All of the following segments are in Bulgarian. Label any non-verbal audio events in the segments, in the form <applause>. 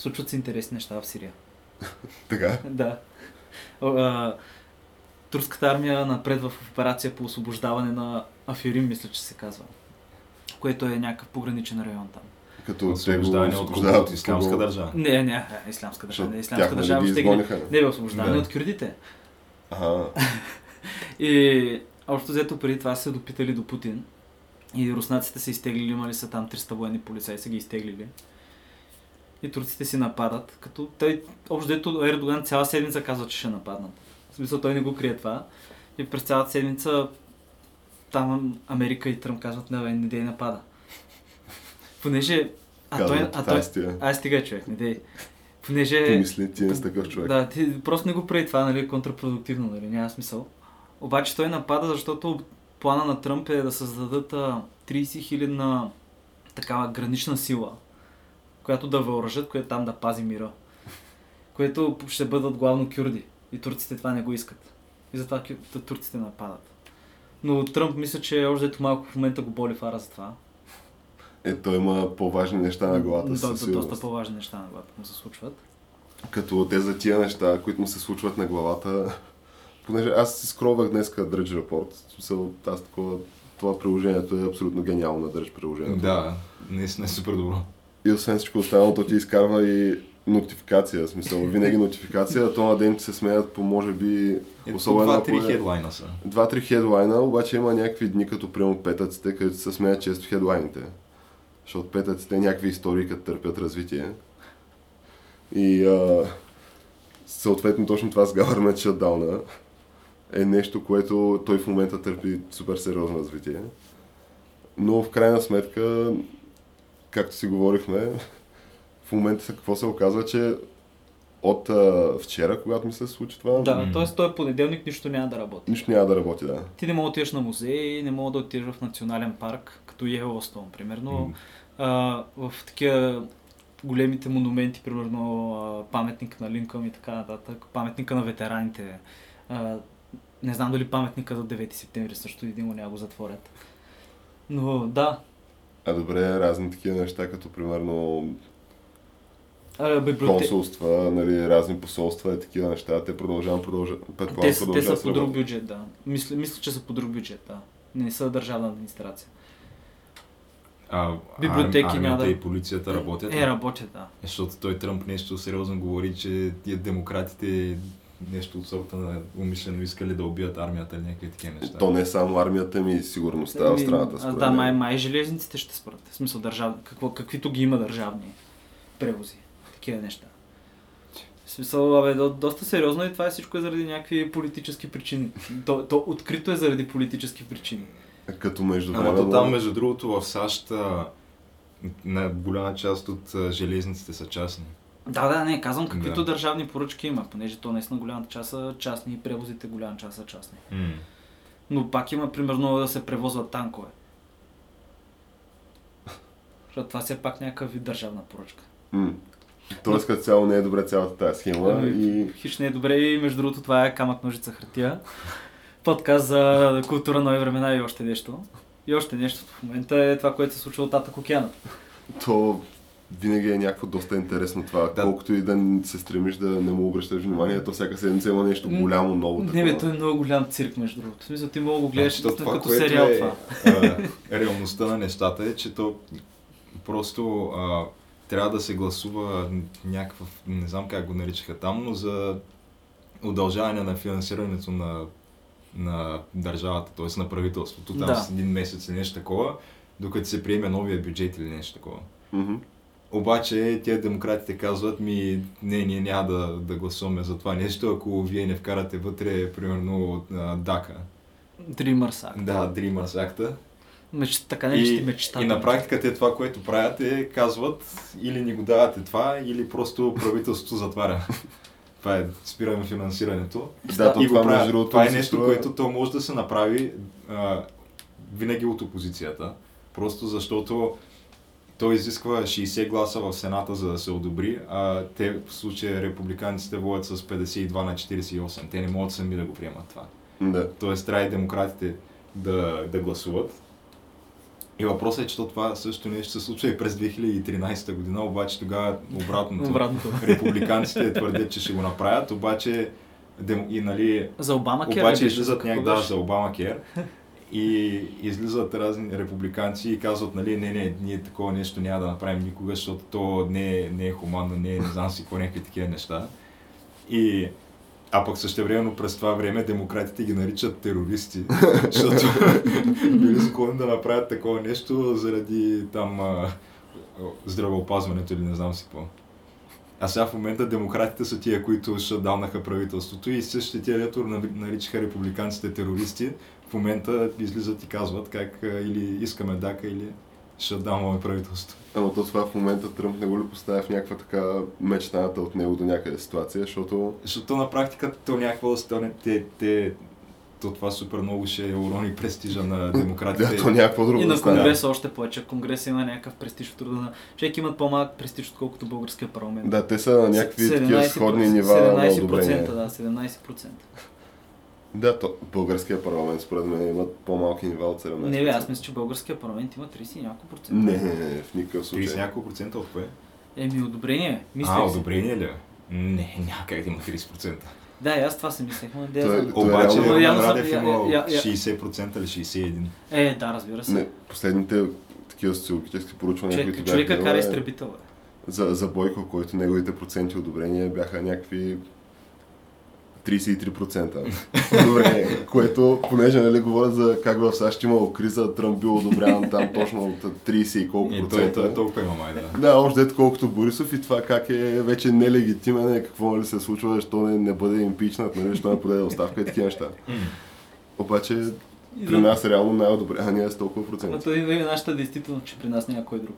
Случват се интересни неща в Сирия. <laughs> Така. Да. А, турската армия напредва в операция по освобождаване на Афирим, мисля, че се казва. Което е някакъв пограничен район там. Като Освобождаване от, от исламска държава. Не, не, исламска държава. Не, тях, нали, държава ще ги... Не, освобождаване Да. от кюрдите. Ага. И общо взето преди това са се допитали до Путин. И руснаците са изтеглили, имали са там 300 военни полицаи, са ги изтеглили. И турците си нападат, като той, общо взето Ердоган цяла седмица казва, че ще нападнат. В смисъл той не го крие това. И през цялата седмица там Америка и Тръмп казват, не, бе, не дей напада. Понеже... А той, Казват, а «Тай той, стига». ай стига човек, не дей. Понеже... Помисли, ти не си такъв човек. Да, ти просто не го прави това, нали, контрапродуктивно, нали, няма смисъл. Обаче той напада, защото плана на Тръмп е да създадат а, 30 хилядна такава гранична сила, която да въоръжат, която там да пази мира. Което ще бъдат главно кюрди. И турците това не го искат. И затова турците нападат. Но Тръмп мисля, че още ето малко в момента го боли фара за това. Е, той има по-важни неща на главата си. със до, доста сигурност. по-важни неща на главата му се случват. Като те за тия неща, които му се случват на главата, <laughs> понеже аз си скровах днеска Drudge Report, смисъл, аз такова, това приложението е абсолютно гениално на Drudge приложението. Да, наистина е супер добро. И освен всичко останало, то ти изкарва и нотификация, в смисъл, винаги нотификация, то на ден ти се смеят по може би, Е, особено два-три е- хедлайна са. Два-три хедлайна, обаче има някакви дни, като приема петъците, където се смеят често хедлайните. Защото петъците някакви истории, като търпят развитие. И а, съответно точно това с Government Shutdown е нещо, което той в момента търпи супер сериозно развитие. Но в крайна сметка, както си говорихме, <laughs> в момента какво се оказва, че от а, вчера, когато ми се случи това, Да, М. т.е. този понеделник нищо няма да работи. нищо няма да работи, да. Ти не мога да отидеш на музей, не мога да отидеш в национален парк, като Йеллоустон, примерно. М. А, в такива големите монументи, примерно паметник на Линкълн и така нататък, паметника на ветераните. А, не знам дали паметника за 9 септември също един го няма го затворят. Но да, А добре, разни такива неща, като примерно а, библиотек... консулства, нали, разни посолства и такива неща, те продължават, продължават, предполагам, Те, са- те са по друг бюджет, да. Мисля, мисля, че са по друг бюджет, да. Не са държавна администрация. А, Библиотеки армията няма да- и полицията работят. Е, работят, да. Защото той Тръмп нещо сериозно говори, че тия демократите нещо от сорта на умишлено искали да убият армията или някакви такива неща. То не е само армията ми сигурността в Ами, страната. а, според Да, май, май железниците ще спрат. В смисъл държав... Какво, каквито ги има държавни превози. Такива неща. В смисъл, абе, до, доста сериозно и това е всичко е заради някакви политически причини. То, то открито е заради политически причини. Като между Ама то там, между другото, в САЩ на голяма част от железниците са частни. Да, да, не, казвам каквито Да. държавни поръчки има, понеже то наистина голямата част са частни и превозите голяма част са частни. М. Но пак има примерно да се превозват танкове. Защото това все пак някакъв вид държавна поръчка. Тоест като цяло не е добре цялата тази схема Ами, и Хищ не е добре и между другото това е камък, ножица, хартия. Подкаст за култура, нови времена и още нещо. И още нещо в момента е това, което се случва от Татък океана. то винаги е някакво доста интересно това. Да. Колкото и да се стремиш да не му обръщаш внимание, то всяка седмица има нещо голямо, ново. Не бе, такова. той е много голям цирк, между другото. В смисъл, ти мога да го гледаш Значи, то наистина като сериал е, това. А, <laughs> реалността на нещата е, че то просто а, трябва да се гласува някакъв, не знам как го наричаха там, но за удължаване на финансирането на, на държавата, т.е. на правителството, там Да. с един месец или нещо такова, докато се приеме новия бюджет или нещо такова. Мгм. Обаче тия демократите казват ми, не, ние няма да, да гласуваме за това нещо, ако вие не вкарате вътре, примерно, дака. Dreamers Act. Да, Dreamers Act. Меч, така не ще И, мечта. и на практика те това, което правят е казват или ни го давате това, или просто правителството затваря. <laughs> това е, спираме финансирането. Да, и това, правят. Това е нещо, което то може да се направи а, винаги от опозицията. Просто защото той изисква 60 гласа в Сената, за да се одобри, а те в случая републиканците водят с 52 на 48. Те не могат сами да го приемат това. Да. Тоест трябва и демократите да, да гласуват. И въпросът е, че то това също нещо се случва и през 2013 година, обаче тогава обратното. Обратното. <laughs> Републиканците твърдят, че ще го направят, обаче и нали, За Обама Кер обаче излизат някак да, за Обама Кер <laughs> и излизат разни републиканци и казват, нали, не, не, ние такова нещо няма да направим никога, защото то не е, не е хуманно, не е, не знам си какво, някакви такива неща. И а пък същевременно през това време демократите ги наричат терористи, <laughs> защото били склонни да направят такова нещо заради там здравеопазването или не знам си какво. А сега в момента демократите са тия, които шатдаунаха правителството и същите тия, дето нали- наричаха републиканците терористи, в момента излизат и казват как или искаме дака, или шатдаунваме правителството. Ама то това в момента Тръмп не го ли поставя в някаква така мечтаната от него до някъде ситуация, защото Защото на практика то някакво да стане, те, те, то това супер много ще урони престижа на <laughs> демократите. да, то някакво друго И да на. Конгреса още повече. Конгрес има някакъв престиж от труда на... Човек имат по-малък престиж, отколкото българския парламент. Да, те са на някакви такива 17%, сходни нива на 17%, одобрение. да, 17%. Да, то, българския парламент според мен имат по-малки нива от 17%. Не, бе, аз мисля, че българския парламент има 30 и няколко процента. Не, не, не, в никакъв 30 случай. няколко процента от кое? Еми, одобрение. Мисля а, одобрение ли? е? Не, няма как да има 30%. Да, и аз това си мислех, но не да Той- е Обаче Румен Явно Радев я- я- 60% или 61%. Е, да, разбира се. Не, последните такива социологически проучвания, Човек, които човека бяха кара е, изтребител. за, за Бойко, който неговите проценти одобрения бяха някакви 33%. Добре, което, понеже нали говорят за как в САЩ имало криза, Тръмп бил одобряван там точно от 30 и колко И той, процента. той толкова има май, да. Да, още дето колкото Борисов и това как е вече нелегитимен, е, какво нали се случва, защо не, не бъде импичнат, нали, защо не подаде оставка и такива неща. Обаче И при нас реално най-одобрявания е с толкова Ама процент. той е нашата действителност, че при нас няма кой друг.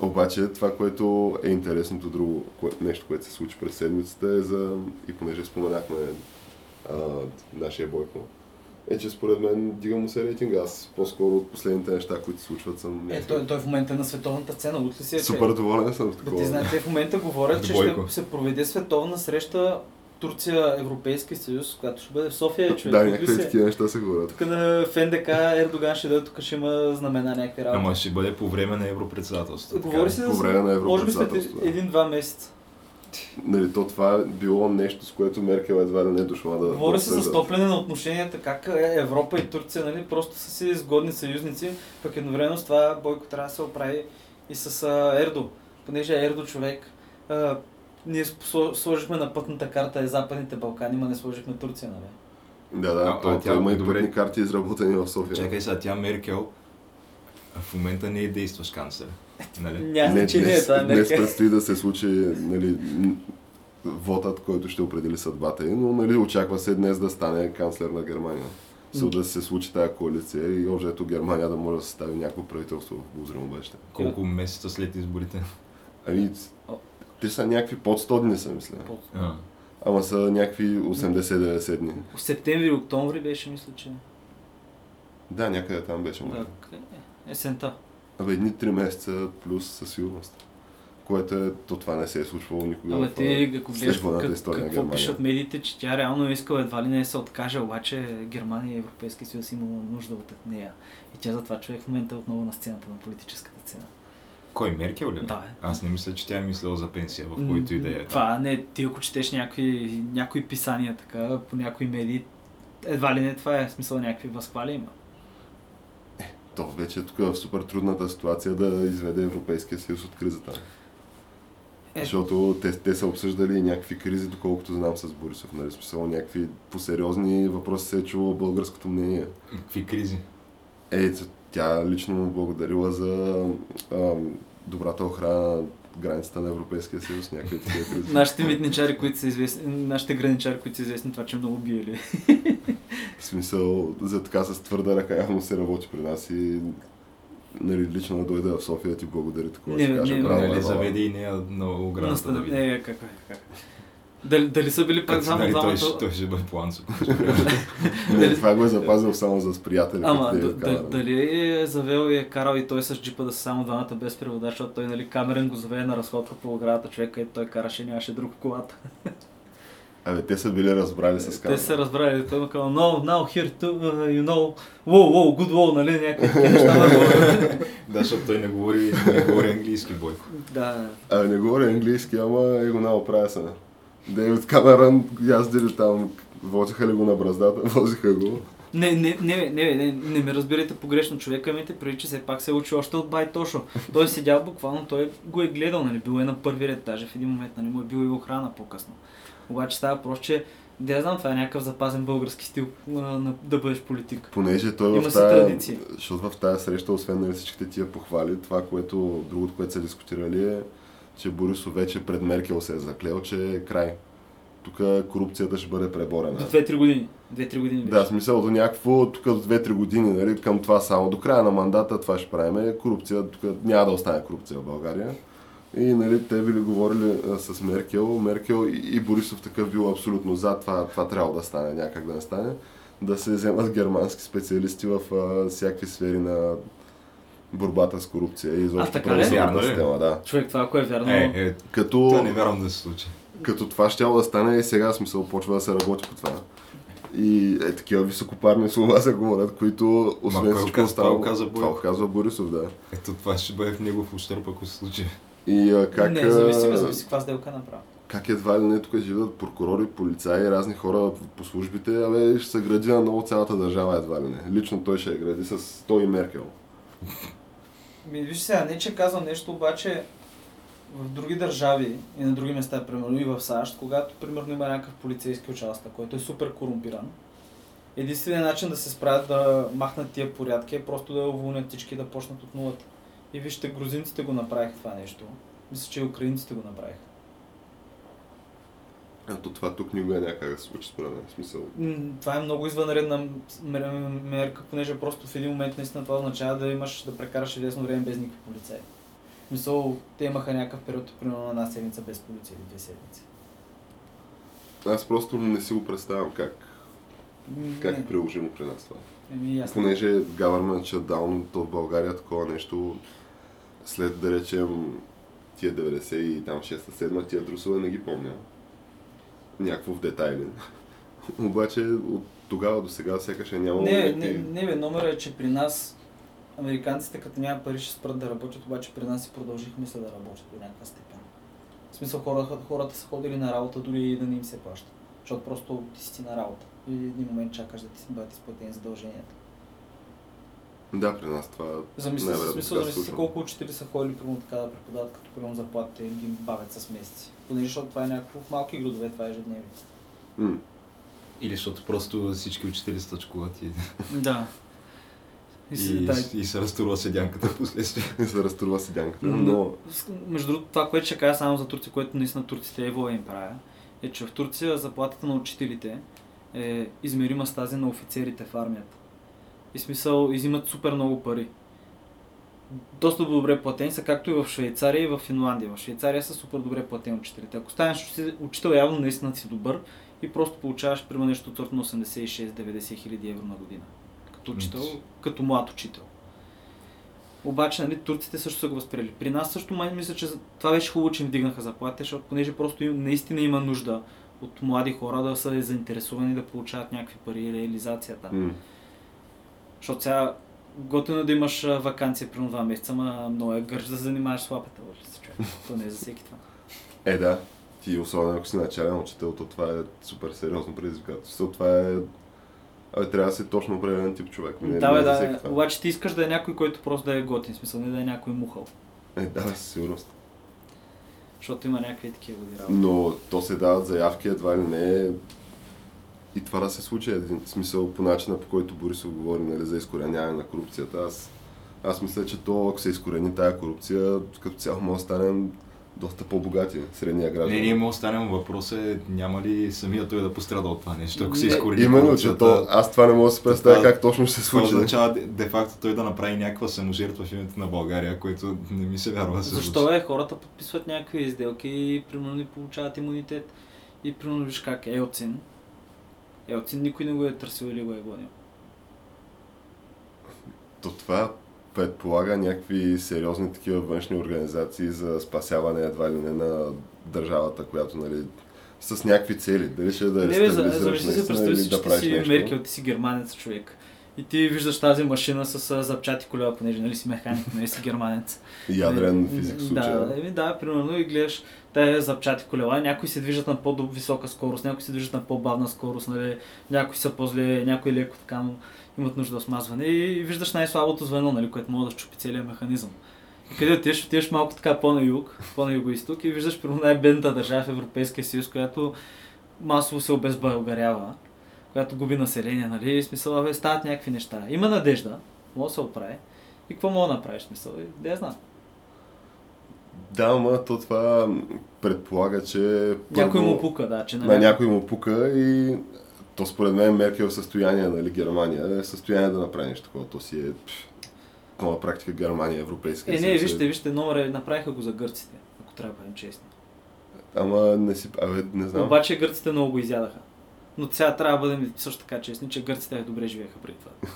Обаче това, което е интересното друго, кое, нещо, което се случи през седмицата е за, и понеже споменахме а, нашия Бойко, е, че според мен дига му се рейтинга. Аз по-скоро от последните неща, които се случват съм Е, той, той в момента е на световната сцена. Лут ли си е, че- супер доволен съм Да такова. ти знаете, те в момента говорят, че ще се проведе световна среща Турция Европейски съюз, която ще бъде в София, човек. да, някакви е? такива неща се говорят. Тук на ФНДК Ердоган ще дойде, тук ще има знамена някакви работи. Ама ще бъде по време на европредседателството. Говори се по време на може би след европредседателството, един-два месеца. Нали, то това е било нещо, с което Меркел едва ли не е дошла да... Говори да се за стопляне на отношенията, как е Европа и Турция нали, просто са си изгодни съюзници, пък едновременно с това Бойко трябва да се оправи и с Ердо, понеже е Ердо човек. Ние сло- сложихме на пътната карта е Западните Балкани, ма не сложихме Турция, нали? Да, да, А, то, а тя- има и добре. пътни карти изработени в София. Чакай сега, тя Меркел в момента не е действащ канцлер. Нали? Няма Не, значение, днес, това е днес предстои да се случи нали, вотът, който ще определи съдбата й, но нали, очаква се днес да стане канцлер на Германия. За да се случи тази коалиция и общо Германия да може да състави някакво правителство в обозримо бъдеще. Колко месеца след изборите? Ами, те са някакви под 100 дни, са мисля. А. Ама са някакви 80-90 дни. В септември, октомври беше, мисля, че. Да, някъде там беше. може. Так, е, есента. Абе, едни 3 месеца плюс със сигурност. Което е, то това не се е случвало никога. Абе, те, ако гледаш как, история на какво Германия. пишат медиите, че тя реално е искала едва ли не да се откаже, обаче Германия и Европейския съюз има нужда от нея. И тя затова човек в момента е отново на сцената на политическата сцена. Кой, Меркел ли? Да. Аз не мисля, че тя е мислила за пенсия, в който и да е. Това не, ти ако четеш някои, някои писания така, по някои медии, едва ли не това е смисъл някакви възхвали има. То вече е тук в супер трудната ситуация да изведе Европейския съюз от кризата. Е. Защото те, те са обсъждали някакви кризи, доколкото знам с Борисов. Нали? Смисъл, някакви по-сериозни въпроси се е чуло българското мнение. Какви кризи? Е, тя лично му благодарила за а, добрата охрана границата на Европейския съюз, някакви такива кризи. Нашите митничари, които са известни, нашите граничари, които са известни това, че много биели. В смисъл, за така с твърда ръка явно се работи при нас и нали, лично да дойде в София да ти благодари такова. Не, си каже, не, браво, Нали, браво. заведи и нея на оградата да види. Не, как, как, как. Дали, дали са били пак Като, само нали, той, двамата? ще, той ще бъде планцо. Не, <laughs> това го е запазил само за приятели. Ама, като д- е дали е завел и е карал и той с джипа да са само двамата без преводач, защото той, нали, Камерен го завее на разходка по оградата човека и той караше, нямаше друг колата. Абе, те са били разбрали с камера. Те са разбрали, той му казал, no, now here to, uh, you know, wow, wow, good wow, нали, някакви неща да говорят. <laughs> да, защото той не говори, не говори английски бой. Да, Абе, не говоря английски, ама е го наоправя са. Дейвид Камерън яздили там, возиха ли го на браздата, <laughs> возиха го. Не, не, не, не, не, не ме разбирайте погрешно, човека ми те преди, че все пак се е учи още от Байтошо. Той е седял буквално, той го е гледал, нали, бил е на първи ред, даже в един момент, нали, му е бил и охрана по-късно. Обаче става просто, че, да я знам, това е някакъв запазен български стил а, на, да бъдеш политик. Понеже той Има в тая, традиции. защото в тази среща, освен на всичките тия похвали, това, което, другото, което са дискутирали е, че Борисов вече пред Меркел се е заклел, че е край. Тук корупцията ще бъде преборена. До 2-3 години. 2-3 години Да, беше. смисъл до някакво, тук до 2-3 години, нали, към това само. До края на мандата това ще правим. Корупция, тук няма да остане корупция в България. И нали, те били говорили а, с Меркел. Меркел и, и Борисов такъв бил абсолютно за това, това трябва да стане, някак да не стане. Да се вземат германски специалисти в а, всякакви сфери на борбата с корупция и изобщо така правосъдната система. Да. Човек, това ако е вярно, Е, е, Като... това не вярвам да се случи. Като това ще да стане и сега смисъл почва да се работи по това. И е, такива високопарни слова се говорят, които освен кой го всичко каза? Това казва Борисов, да. Ето това ще бъде в негов ущърп, ако се случи. И а, как, не, зависи, зависи каква сделка направи. как едва ли не тук живеят прокурори, полицаи, разни хора по службите, абе ще се гради на ново цялата държава едва ли не. Лично той ще я гради с той и Меркел. Ми, виж сега, не че казвам нещо, обаче в други държави и на други места, примерно и в САЩ, когато примерно има някакъв полицейски участък, който е супер корумпиран, единственият начин да се справят да махнат тия порядки е просто да уволнят всички да почнат от нулата. И вижте, грузинците го направиха това нещо. Мисля, че и украинците го направиха. Ето това тук никога е някак да се случи според мен. Смисъл. Това е много извънредна мер- мерка, понеже просто в един момент наистина това означава да имаш да прекараш известно време без никакви полицаи. Мисъл, те имаха някакъв период, примерно на една седмица без полиция или две седмици. Аз просто не си го представям как, как е приложимо при нас това. Еми, ясно. Понеже government shutdown, то в България такова нещо след да речем тия 90 и там 6-7 тия трусове не ги помня. Някакво в детайли. <laughs> Обаче от тогава до сега сякаш е нямало Не, не, не, бе, номера е, че при нас американците като няма пари ще спрат да работят, обаче при нас и продължих мисля да работят до някаква степен. В смисъл хората, хората са ходили на работа дори и да не им се плаща. Защото просто ти си на работа. И един момент чакаш да ти бъдат изплатени задълженията. Да, при нас това Замисли се, смисъл, замисли се случва. колко учители са ходили примерно така да преподават, като примерно заплатите им бавят с месеци. Понеже защото това е някакво в малки градове, това е ежедневие. М. Или защото просто всички учители стъчкуват и, Да. И, да, и се разтурва седянката <laughs> в последствие. И се разтрува седянката, Но, но между другото, това, което ще кажа само за Турция, което наистина турците ево им правя, е, че в Турция заплатата на учителите е измерима с тази на офицерите в армията. И смисъл, изимат супер много пари. Доста добре платени са, както и в Швейцария и в Финландия. В Швейцария са супер добре платени учителите. Ако станеш учи- учител, явно наистина си добър и просто получаваш примерно нещо от на 86-90 хиляди евро на година. Като учител, Мц. като млад учител. Обаче, нали, турците също са го възприели. При нас също май мисля, че това беше хубаво, че им вдигнаха заплатите, защото понеже просто им, наистина има нужда от млади хора да са заинтересувани да получават някакви пари и реализацията. м. Защото сега готино е да имаш вакансия примерно два месеца, ама много е гърш да се занимаваш с лапата. <laughs> То не е за всеки това. Е, да. Ти, особено ако си начален учител, то това е супер сериозно предизвикателство. Това е... Абе, трябва да си точно определен тип човек. Не, да, бе, е всеки да. това. Обаче ти искаш да е някой, който просто да е готин, смисъл не да е някой мухъл. Е, да, със сигурност. Защото има някакви такива работи. Но то се дават заявки, едва ли не и това да се случи. Един смисъл по начина, по който Борисов говори нали, за изкореняване на корупцията. Аз, аз мисля, че то, ако се изкорени тая корупция, като цяло може да станем доста по-богати, средния граждан. Не, ние му останем въпросът е, няма ли самия той да пострада от това нещо, ако се изкорени Именно, че то, аз това не мога да се представя Това- как точно ще се Това случи. означава де- де-факто той да направи някаква саможертва в името на България, което не ми се вярва се Защо е? Хората подписват някакви изделки и примерно не получават имунитет. И примерно виж как е Елцин. Елцин никой не го е търсил или го е гонил. То това предполага някакви сериозни такива външни организации за спасяване едва ли не на държавата, която нали, с някакви цели. Дали ще да за, си наистина или да правиш си нещо. Меркел, ти си германец човек. И ти виждаш тази машина с запчати колела, понеже нали си механик, <laughs> нали си германец. Ядрен физик в случая. Да, да, примерно и гледаш тези запчати колела, някои се движат на по-висока скорост, някои се движат на по-бавна скорост, нали, някои са по-зле, някои леко така имат нужда от смазване и виждаш най-слабото звено, нали, което може да щупи целият механизъм. И къде отидеш, отидеш малко така по-на юг, по-на юго-исток и виждаш примерно най-бедната държава в Европейския съюз, която масово се обезбългарява, която губи население, нали, смисъл, бе, стават някакви неща. Има надежда, може да се оправи. И какво мога да направиш, смисъл? Да я знам. Да, ама то това предполага, че Някой му пука, да, че на някой му пука и то според мен Меркел е в състояние, нали, Германия е в състояние да направи нещо такова. То си е на практика Германия, европейска. Е, не, съюз вижте, вижте, номер направиха го за гърците, ако трябва да бъдем честни. Ама не си, абе, не знам. Обаче гърците много го изядаха. Но сега трябва да бъдем също така честни, че гърците добре живееха преди това.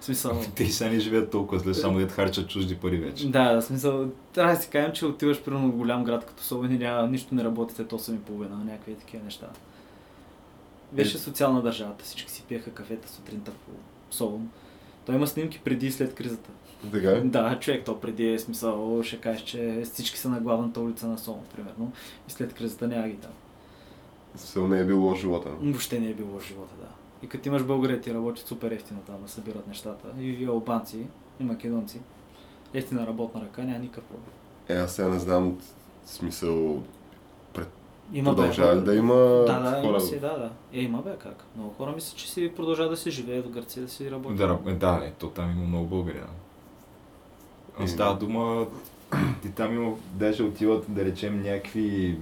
В смисъл... <laughs> Те сега не живеят толкова зле, само да харчат чужди пари вече. Да, в смисъл, трябва да си кажем, че отиваш примерно в голям град като Солун и няма, нищо не работите 8 и половина, някакви такива неща. Беше Е. социална държавата, всички си пиеха кафета сутринта по Солун. Той има снимки преди и след кризата. Така е? Да, човек, то преди е смисъл, ще кажеш, че всички са на главната улица на Солун, примерно. И след кризата няма ги там. Все не е било лош живота. Въобще не е било живота, да. И като имаш българи, ти работят супер ефтино там да събират нещата. И, и албанци, и македонци. Ефтина работна ръка, няма никакъв проблем. Е, аз сега не знам смисъл. Има Продължава ли да има Да, да, хора? има си, да, да. Е, има бе как. Много хора мислят, че си продължават да си живеят в Гърция, да си работят. Да, да, е, то там има много българи. Да. И- Става дума, <clears throat> и там има, даже отиват, да речем, някакви...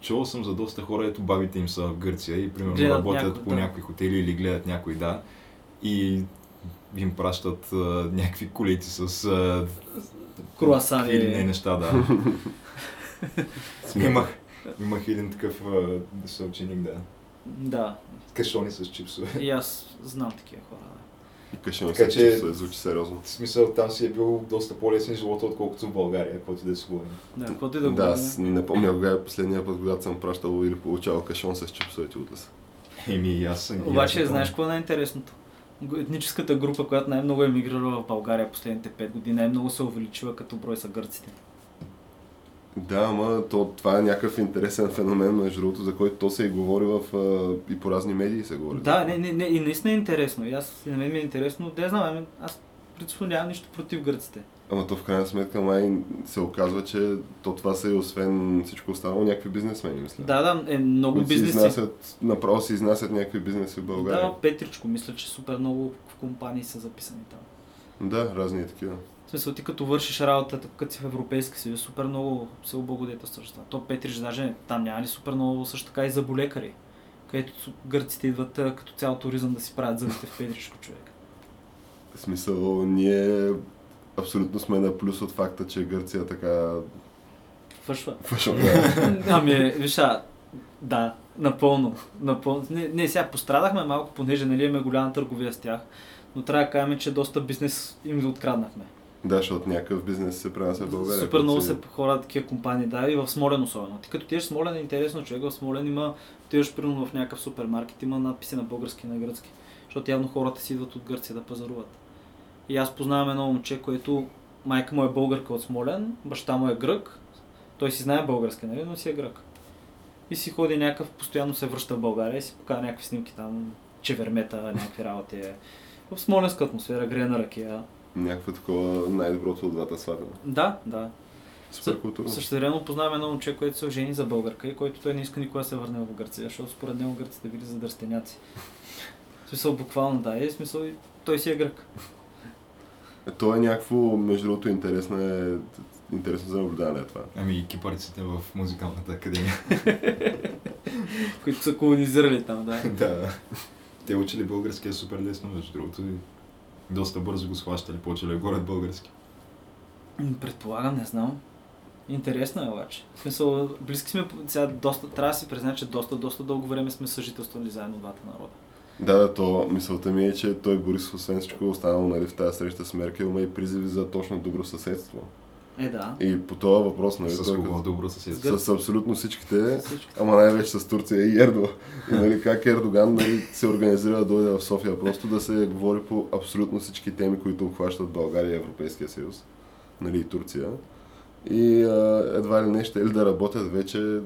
Чувал съм за доста хора, ето бабите им са в Гърция и примерно Гледат работят някой, по да. някои хотели или гледат някой, да. И им пращат а, някакви колети с а, Круасани. или не неща, да. <laughs> имах, имах един такъв съученик, да. Да, Кашони с чипсове. и аз знам такива хора. Да. И къща Така се, че- че се звучи сериозно. В смисъл, там си е бил доста по-лесен живота, отколкото в България, каквото и да си говорим. Да, каквото и да Да, говорим. аз не помня кога е последния път, когато съм пращал или получавал кашон с чипсовете от леса. Еми, аз съм. Обаче, съм знаеш какво е най-интересното? Етническата група, която най-много е мигрирала в България последните 5 години, най-много се увеличила като брой са гърците. Да, ама то, това е някакъв интересен феномен, между другото, за който то се и говори в, а, и по разни медии се говори. Да, не, не, не, и наистина е интересно. И аз, на мен ми е интересно. Да, я знам, ами, аз принципно нямам нищо против гърците. Ама то в крайна сметка май се оказва, че то това са и освен всичко останало някакви бизнесмени, мисля. Да, да, е много които си бизнеси. изнасят, направо си изнасят някакви бизнеси в България. Да, Петричко, мисля, че супер много в компании са записани там. Да, разни е такива. В смисъл, ти като вършиш работата, като си в Европейска съюз, супер много се облагодетелстваш. То Петрич даже там няма ли супер много също така и за болекари, където гърците идват като цял туризъм да си правят зъбите в Петричко човек. В смисъл, ние абсолютно сме на плюс от факта, че Гърция така... Фъшва. Фашон, да. <laughs> Ами, виж, да, напълно. напълно. Не, не, сега пострадахме малко, понеже нали имаме голяма търговия с тях, но трябва да кажем, че доста бизнес им откраднахме. Да, защото някакъв бизнес се пренася в България. Супер много се хора такива компании, да, и в Смолен особено. Ти като отидеш в Смолен е интересно, човек в Смолен има, отиваш примерно в някакъв супермаркет, има надписи на български и на гръцки. Защото явно хората си идват от Гърция да пазаруват. И аз познавам едно момче, което майка му е българка от Смолен, баща му е грък, той си знае български, нали, но си е грък. И си ходи някакъв, постоянно се връща в България и си показва някакви снимки там, чевермета, някакви работи. В смоленска атмосфера, грея на ракия. Някакво такова най-доброто от двата свата. Да, да. Супер културно. Също време познавам едно момче, което се ожени за българка и който той не иска никога да се върне в Гърция, защото според него гърците били задърстеняци. В смисъл буквално да, е смисъл и той си е грък. Е, То е някакво, между другото, интересна е интересно за наблюдаване е това. Ами и кипарците в музикалната академия. <laughs> които са колонизирали там, да. <laughs> да. Те учили българския супер лесно, между другото. Доста бързо го схващали, почели да говорят български. Предполагам, не знам. Интересно е обаче. В смисъл, близки сме, сега доста, трябва да си призная, че доста, доста дълго време сме съжителствали заедно двата народа. Да, да, то мисълта ми е, че той Борисов, освен всичко останало нали, в тази среща с Меркел, има и призиви за точно добро съседство. Е, да. И по този въпрос, нали, С той кого добро съседство. с, с абсолютно всичките, Всичко. ама най-вече с Турция и Ердо. И нали, как Ердоган нали, се организира да дойде в София, просто да се говори по абсолютно всички теми, които обхващат България и Европейския съюз, нали, и Турция. И а, едва ли не ще ли да работят вече,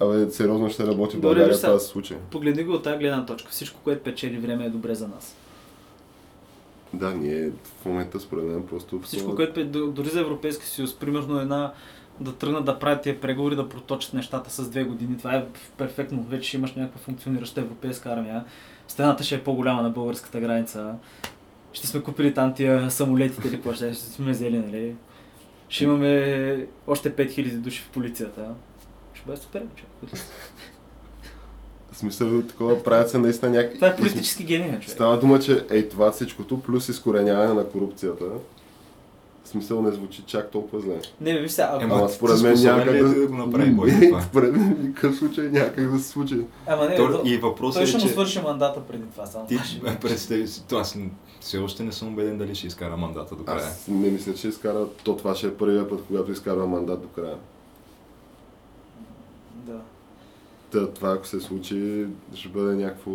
абе, сериозно ще работи България това да се случи. Погледни го от тази гледна точка. Всичко, което печели време е добре за нас. Да, ние в момента според мен просто... Всичко, което е дори за Европейски съюз, примерно една да тръгнат да правят тия преговори, да проточат нещата с две години. Това е перфектно. Вече имаш някаква функционираща европейска армия. Стената ще е по-голяма на българската граница. Ще сме купили там тия самолетите или какво ще, ще сме взели, нали? Ще имаме още 5000 души в полицията. Ще бъде супер, човек. В смисъл такова правят се наистина някакви... Това е политически гений, човек. Става дума, че ей това всичкото, плюс изкореняване на корупцията, в смисъл не звучи чак толкова зле. Не, виж сега, ако... Ама според мен е да... да го направи Бойко Не, това? Според мен никакъв случай няма как да се случи. Ама не, То, и въпросът той е, ще му че свърши мандата преди това. Само. ти представи си, аз все още не съм убеден дали ще изкара мандата до края. Аз не мисля, че изкара... То това ще е първият път, когато изкарва мандат до края. Да. Та, това ако се случи, ще бъде някакво...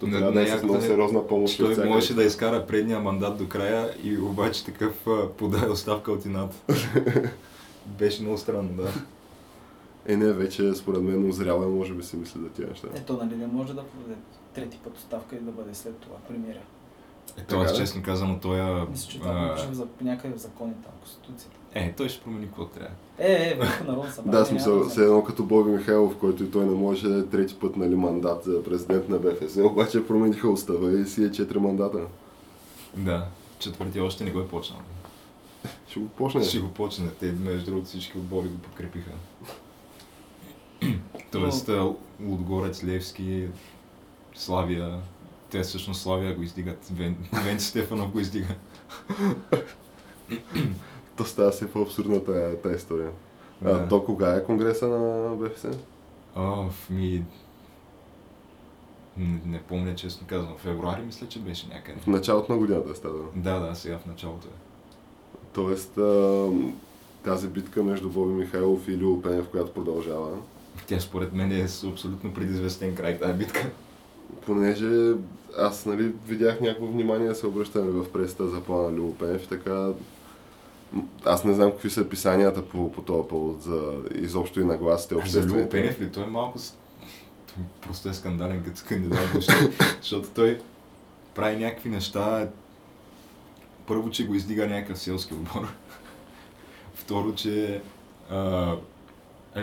То Не- трябва да е много сериозна помощ. Той всякъде. можеше да изкара предния мандат до края и обаче такъв а, подай оставка от инат. <laughs> Беше много странно, да. Е, не, вече според мен озряла е, може би си мисли за тия неща. Ето, нали не може да подаде трети път оставка и да бъде след това премиера. Ето аз да? честно казано, той а, Мисля, че това а... за някъде в закони там, конституцията. Е, той ще промени какво трябва. Е, е, върху народно събрание. Да, смисъл, все едно като Боби Михайлов, който и той не може е трети път нали, мандат за президент на БФС, обаче промениха устава и си е четири мандата. Да, четвъртия още не го е почнал. <laughs> Ще го почне. Ще го почне. Те, между другото, всички отбори го подкрепиха. <clears throat> Тоест, Лудогорец, Левски, Славия, те всъщност Славия го издигат. Вен, <laughs> Венци Стефанов го издига. <clears throat> <clears throat> То става си по-абсурдна тая история. А, Да. то кога е конгреса на БФС? О, ми... Не, не помня, честно казвам. Февруари мисля, че беше някъде. В началото на годината е става. Да, да, сега в началото е. Тоест, а, тази битка между Боби Михайлов и Лило Пенев, която продължава, Тя според мен е с абсолютно предизвестен край тази битка. понеже аз нали, видях някакво внимание се обръщаме в пресата за плана Лило Пенев, и така аз не знам какви са писанията по, по този повод за изобщо и нагласите За обществените. Любо Пенев ли? Той е малко... Той просто е скандален като кандидат, защото, <laughs> защото той прави някакви неща. Първо, че го издига някакъв селски отбор. <laughs> Второ, че а,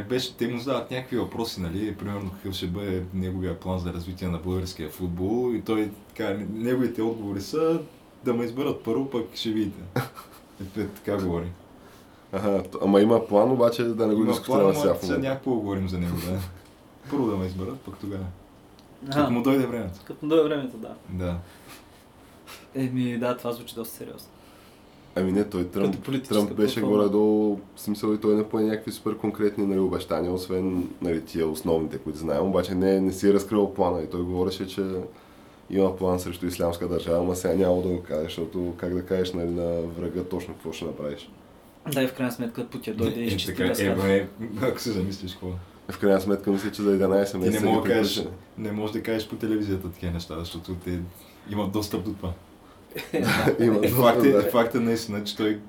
беше, те му задават някакви въпроси, нали, примерно какъв ще бъде неговия план за развитие на българския футбол и той така, неговите отговори са да ме изберат първо, пък ще видите. <laughs> Е, е, така говори. Ага, т- ама има план, обаче да не го дискутираме сега сега някакво говорим за него, да. <laughs> Първо да ме изберат, пък тогава. Като му дойде времето. като му дойде времето, да. Да. Еми, да, това звучи доста сериозно. Ами не, той Тръмп, Тръмп беше платформа. горе-долу, в смисъл и той не пое някакви супер конкретни нали, обещания, освен нали, тия основните, които знаем, обаче не, не си е разкрил плана и той говореше, че има план срещу ислямска държава, ама сега няма да го кажеш, защото как да кажеш нали, на врага точно какво ще направиш. Да, и в крайна сметка Путя дойде и е, изчисти така, е, бе, ако се замислиш какво. В крайна сметка мисля, че за 11 Ти месеца не мога да кажеш, не можеш да кажеш по телевизията такива неща, защото те имат достъп до това. <laughs> Има Е, факт, е, да. факт е наистина, че той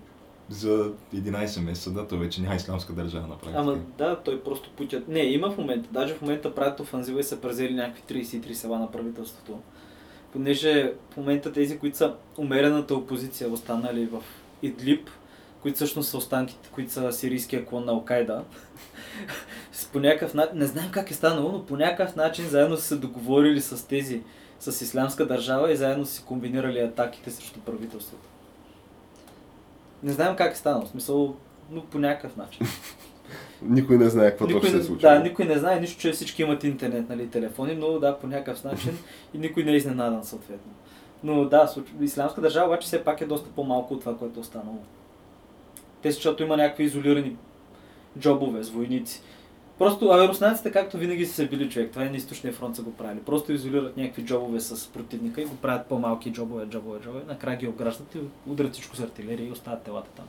за 11 месеца, да, той вече няма исламска държава на практика. Ама да, той просто Путя... Не, има в момента. Даже в момента правят офанзива и са презели някакви 33 села на правителството. Понеже в момента тези, които са умерената опозиция, останали в Идлиб, които всъщност са останките, които са сирийския клон на Алкайда, <laughs> по някакъв начин, не знаем как е станало, но по някакъв начин заедно са се договорили с тези, с ислямска държава и заедно са си комбинирали атаките срещу правителството. Не знаем как е станало, в смисъл, но по някакъв начин. <laughs> Никой не знае какво точно се е случило. да, никой не знае нищо, че всички имат интернет, нали, телефони, но да, по някакъв начин <laughs> и никой не е изненадан съответно. Но да, Ислямска държава обаче все пак е доста по-малко от това, което е останало. Те, защото има някакви изолирани джобове с войници. Просто аероснаците, както винаги са се били човек, това е на източния фронт са го правили. Просто изолират някакви джобове с противника и го правят по-малки джобове, джобове, джобове. Накрая ги обграждат и удрят всичко с артилерия и оставят телата там.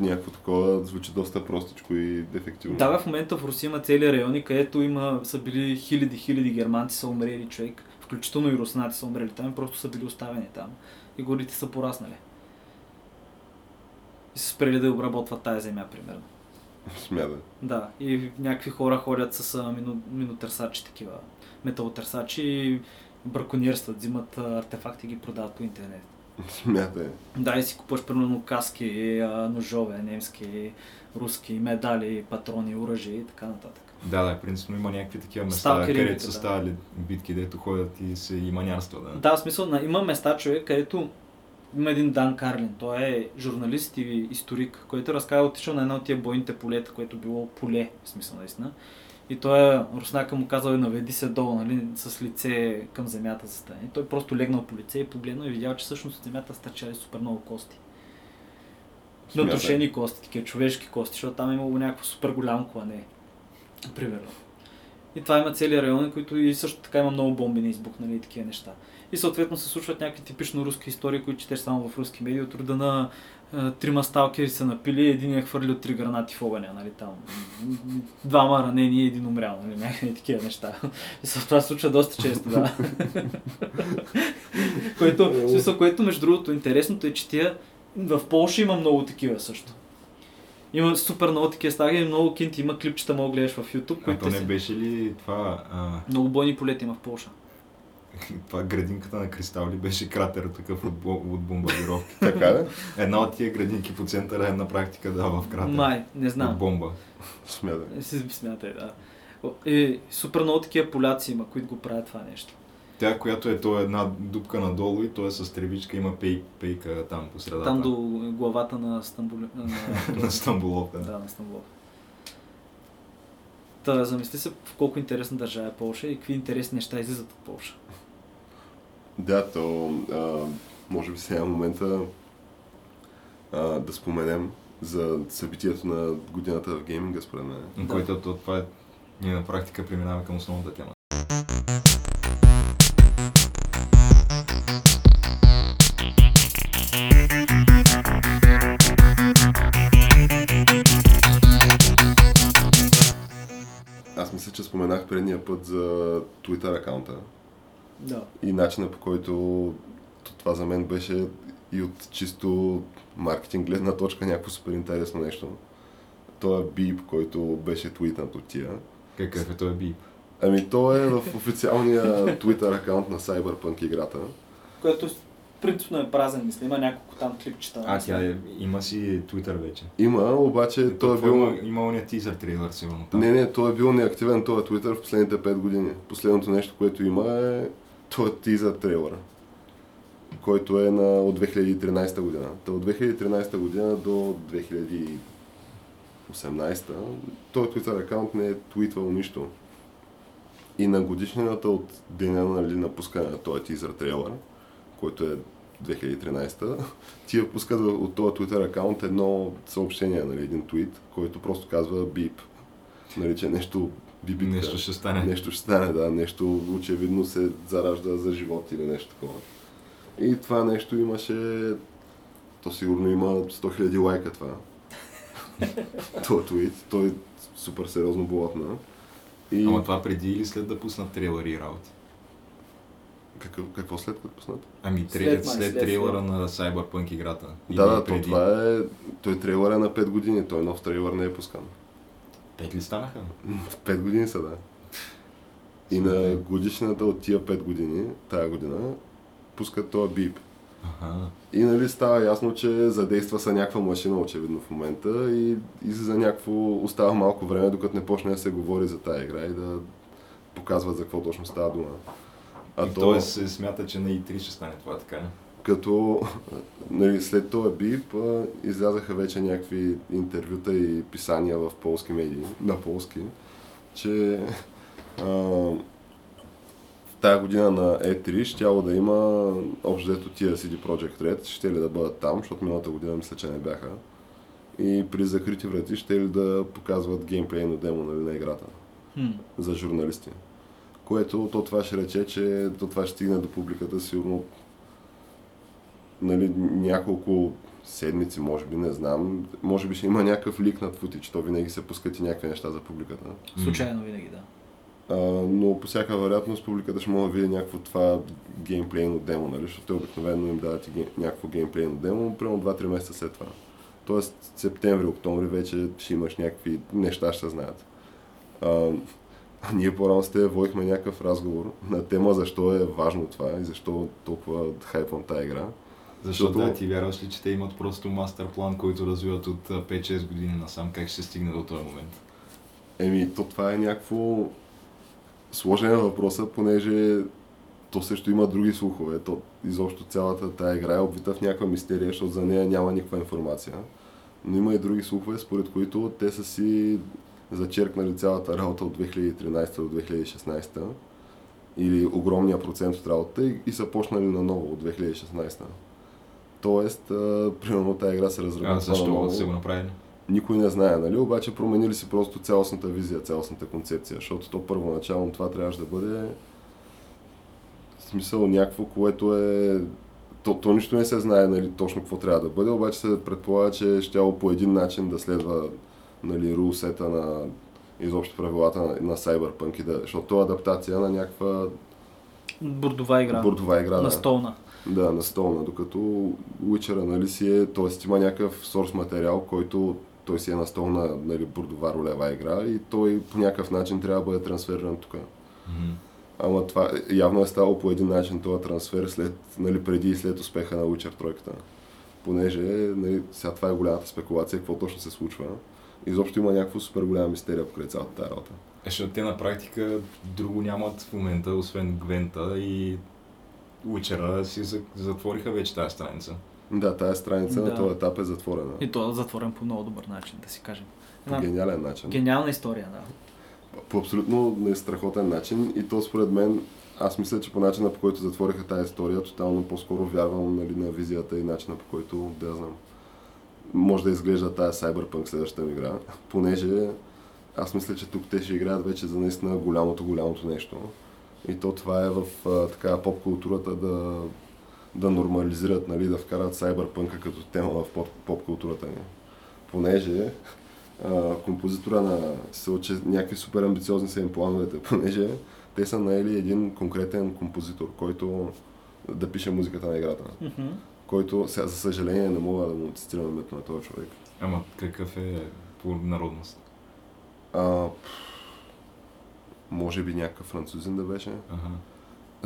Някакво такова звучи доста простичко и дефективно. Да, в момента в Русия има цели райони, където има, са били хиляди, хиляди германци са умрели човек, включително и руснаци са умрели там просто са били оставени там. И горите са пораснали. И са спрели да обработват тази земя, примерно. <laughs> Смятай. Да, и някакви хора ходят с мину, минотърсачи, такива металотърсачи и браконьерстват, взимат артефакти и ги продават по интернет. <laughs> Смятай. Да, и си купуваш примерно каски, ножове, немски, руски, медали, патрони, оръжие и така нататък. Да, да, принципно има някакви такива места, където са да. ставали битки, дето ходят и се и манярства, да. Да, в смисъл, има места, човек, където има един Дан Карлин. Той е журналист и историк, който разказва, отишъл на едно от тия бойните полета, което било поле, в смисъл наистина. И той е, руснака му казал, наведи се долу, нали, с лице към земята застане. И той просто легнал по лице и погледнал и видял, че всъщност от земята стърчали супер много кости. Натрошени кости, такива човешки кости, защото там е имало някакво супер голямо клане. Примерно. И това има цели райони, които и също така има много бомби на избухнали и такива неща. И съответно се случват някакви типично руски истории, които четеш само в руски медии, от рода на е, трима сталкери са напили, един е хвърлил три гранати в огъня, нали там. Двама ранени и един умрял, нали, някакви такива неща. И се това се случва доста често, да. което, смисъл, което между другото интересното е, че тия в Полша има много такива също. Има супер много такива стаги, много кинти, има клипчета, мога да гледаш в YouTube, А които то не си- беше ли това, а, много бойни полети има в Полша. <laughs> това градинката на Кристал ли беше кратер такъв от, от бомбардировки? <laughs> Така ли? Една от тия градинки по центъра е на практика да в кратер. Май, не От знам. бомба. Смятай. Си смятай, да. И супер много такива поляци има, които го правят това нещо. Тя, която е то е една дупка надолу и то е с тревичка, има пей, пейка там по средата. Там до главата на Стамбул. <laughs> На, на Стамбулов, да. да, на Стамбул. Та, замисли се в колко интересна държава е Полша и какви интересни неща излизат от Полша. Да, то а, може би сега е момента а, да споменем за събитието на годината в гейминга, според мен. На Който то, това е... Ние на практика преминаваме към основната тема. Аз мисля, че споменах предния път за Twitter акаунта Да. и начина по който това за мен беше и от чисто маркетинг гледна точка някакво супер интересно нещо. Той е бип, който беше твитнат от тия. Какъв е този бип? Ами то е в официалния Twitter акаунт на Cyberpunk играта. Което принципно е празен, мисля. Има няколко там клипчета. А, тя е, има си Twitter вече. Има, обаче той е бил... Има, има ония тизър трейлър, сигурно. Там. Не, не, той е бил неактивен този Twitter в последните 5 години. Последното нещо, което има е той тизър трейлър, който е на, от 2013 година. Та от 2013 година до 2018 той Twitter акаунт не е твитвал нищо. И на годишнината от деня нали, на пускане на този тизър трейлър, който е 2013, ти пускат в- от този Twitter акаунт едно съобщение, нали, един твит, който просто казва бип. Нали, че нещо бибитка. Нещо ще стане. Нещо ще стане, да, нещо очевидно се заражда за живот или нещо такова. И това нещо имаше, то сигурно има 100 000 лайка това. <laughs> този твит, той е супер сериозно блатна. И Ама това преди или след да пуснат трейлъри и работи? какво, какво след като пуснат? Ами След след, май, след след трейлъра на Cyberpunk играта. Да, да, то преди. това е, той трейлър е на 5 години, той нов трейлър не е пускан. Пет ли станаха? 5 години са, да. И на годишната от тия 5 години, тая година, пускат този бип. Ага. И нали става ясно, че задейства са някаква машина очевидно в момента и, и за някакво остава малко време, докато не почне да се говори за тая игра и да показват за какво точно става дума. А и то... се смята, че на E3 ще стане това, така? Като нали, след този бип излязаха вече някакви интервюта и писания в полски медии, на полски, че а, тая година на E3 щяло да има общо взето тия CD Project Red, ще ли да бъдат там, защото миналата година мисля, че не бяха. И при закрити врати ще ли да показват геймплейно демо нали, на играта Хм. за журналисти. Което то това ще рече, че то това ще стигне до публиката сигурно нали, няколко седмици, може би, не знам. Може би ще има някакъв лик на футич, то винаги се пускат и някакви неща за публиката. Случайно винаги, да. А, но по всяка вероятност публиката ще може да види някакво това геймплейно демо, нали? защото те обикновено им дават и ге- някакво геймплейно демо, примерно 2-3 месеца след това. Тоест септември, октомври вече ще имаш някакви неща, ще знаят. А, ние по-рано с те водихме някакъв разговор на тема защо е важно това и защо толкова хайпвам тази игра. Защото да, ти вярваш ли, че те имат просто мастер план, който развиват от а, 5-6 години насам, как ще стигне до този момент? Еми, то това е някакво сложен е въпроса, понеже то също има други слухове. То изобщо цялата тая игра е обвита в някаква мистерия, защото за нея няма никаква информация. Но има и други слухове, според които те са си зачеркнали цялата работа от 2013 до 2016 или огромния процент от работата и, и са почнали наново от 2016. Тоест, а, примерно тази игра се разработва А защо наново са го направили? никой не знае, нали? Обаче променили си просто цялостната визия, цялостната концепция, защото то първоначално това трябваше да бъде в смисъл някакво, което е... То, то нищо не се знае нали, точно какво трябва да бъде, обаче се предполага, че ще по един начин да следва нали, рулсета на изобщо правилата на, на Cyberpunk, и да, защото то е адаптация на някаква Бордова игра. бордова игра. На да. столна. Да, на столна, докато Witcher нали си е, т.е. има някакъв сорс материал, който той си е на столна нали, бордова ролева игра и той по някакъв начин трябва да бъде трансфериран тук. Мгм. Ама това явно е ставало по един начин този трансфер след, нали, преди и след успеха на Witcher тройката. Понеже нали, сега това е голямата спекулация, какво точно се случва. Изобщо има някаква супер голяма мистерия покрай цялата тази работа. Е, защото те на практика друго нямат в момента, освен Гвента и Уичера си за- затвориха вече тази страница. Да, тази страница Да. на този етап е затворена. И то е затворен по много добър начин, да си кажем. По Една гениален начин. гениална история, да. по абсолютно нестрахотен начин и то според мен, аз мисля, че по начина по който затвориха тази история, тотално по-скоро вярвам нали, на визията и начина по който, да знам, може да изглежда тази Cyberpunk следващата игра, понеже аз мисля, че тук те ще играят вече за наистина голямото, голямото нещо. И то това е в а, така поп културата да, да нормализират, нали, да вкарат Cyberpunk като тема в поп, поп културата ни. Понеже а, композитора на се че някакви супер амбициозни са им плановете, <laughs> понеже те са наели един конкретен композитор, който да пише музиката на играта. Мгм. Който, сега за съжаление не мога да му цитирам името на този човек. Ама какъв е по народност? А, може би някакъв французин да беше. Ага.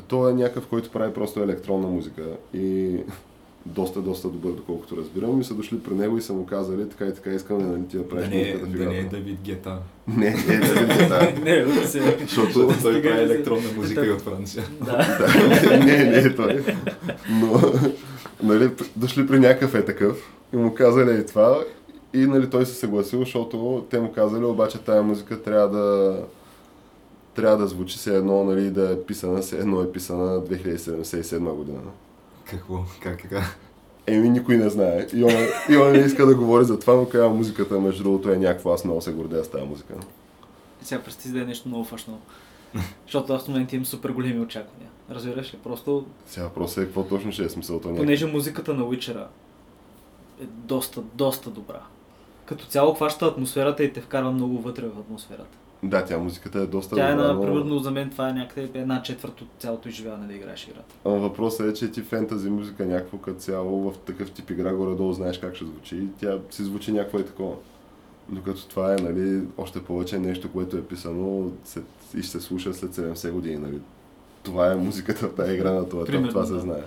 Той е някакъв, който прави просто електронна музика и <laughs> доста, доста добър, доколкото разбирам. И са дошли при него и са му казали, така и така искаме нали, ти да Да правиш не, е- музиката да не е играта. Давид Гета. Не, не, да видите, да. Не, да се... Защото Той прави да се- електронна музика и от Франция. Да. <laughs> Да, не, не е той. Но, <laughs> нали, дошли при някакъв е такъв и му казали и това и нали, той се съгласил, защото те му казали, обаче тая музика трябва да трябва да звучи се едно, нали, да е писана, се едно е писана 2077 година. Какво? Как така? Еми, никой не знае. И он, и он не иска да говори за това, но казва, музиката, между другото, е някаква. Аз много се гордея с тази музика. Сега представи да е нещо много фашно. Защото аз в момента имам супер големи очаквания. Разбираш ли? Просто, Сега въпросът е какво точно ще е смисълта на понеже музиката на Witcher е доста, доста добра. Като цяло хваща атмосферата и те вкарва много вътре в атмосферата. Да, тя музиката е доста Тя е на, но... примерно за мен това е някъде една четвърт от цялото изживяване да играеш играта. Ама въпросът е, че ти фентази музика някакво като цяло в такъв тип игра горе-долу знаеш как ще звучи и тя си звучи някакво и такова. Докато това е, нали, още повече нещо, което е писано след, и ще се слуша след 70 години, нали. Това е музиката в тази игра на това, Примерно, това се да. знае.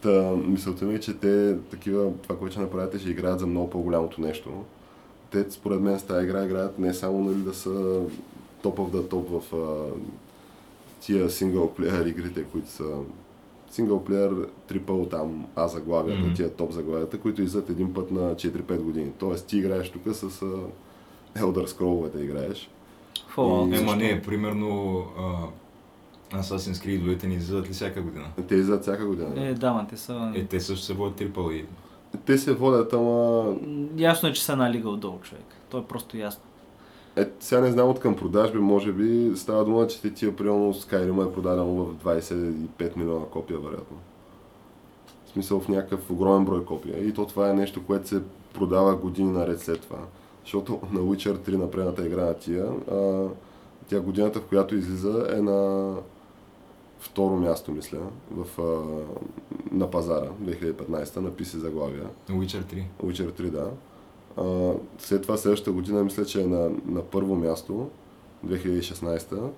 Та, мисълта ми е, че те такива, това, което ще направят, е, ще играят за много по-голямото нещо. Те, според мен, с тази игра играят не само нали, да са топ of the топ в а, тия сингъл плеер игрите, които са синглплеер трипъл там А заглавията, Мгм. тия топ заглавията, които излизат един път на 4-5 години. Тоест ти играеш тук с а, Elder Scrolls играеш. Fallout. И- Ема не, примерно а, Assassin's Creed-овете ни излизат ли всяка година? Те излизат всяка година. Е, да, ма, те са... Е, те също се водят трипъл и Те се водят, ама Ясно е, че са една лига отдолу, човек. То е просто ясно. Е, сега не знам от към продажби, може би става дума, че ти тия примерно Skyrim е продадено в 25 милиона копия, вероятно. В смисъл в някакъв огромен брой копия. И то това е нещо, което се продава години наред след това. Защото на Witcher 3, на предната игра на тия, а, тя годината, в която излиза е на второ място, мисля, в, а, на пазара, 2015, на PC заглавия. Witcher 3. Witcher 3, да. А, след това следващата година мисля, че е на, на първо място, 2016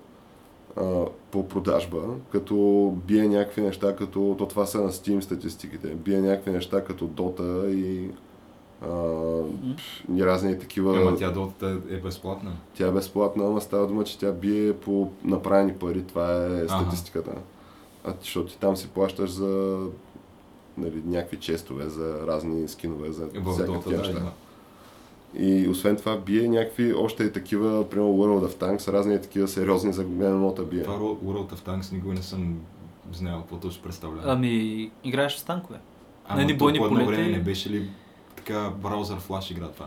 а, по продажба, като бие някакви неща, като, то това са на Steam статистиките, бие някакви неща като Dota и, и разни такива... Ема тя Dota е безплатна. Тя е безплатна, ама става дума, че тя бие по направени пари, това е Ага. статистиката. А, защото ти там си плащаш за нали, някакви честове, за разни скинове, за всякакви да, неща. И освен това бие някакви още и такива, примерно World of Tanks, разни такива сериозни за нота бие. Това World of Tanks никога не съм знаел какво точно представлява. Ами, играеш с танкове. Ама едни то бойни по едно полета време не беше ли така браузър флаш игра това?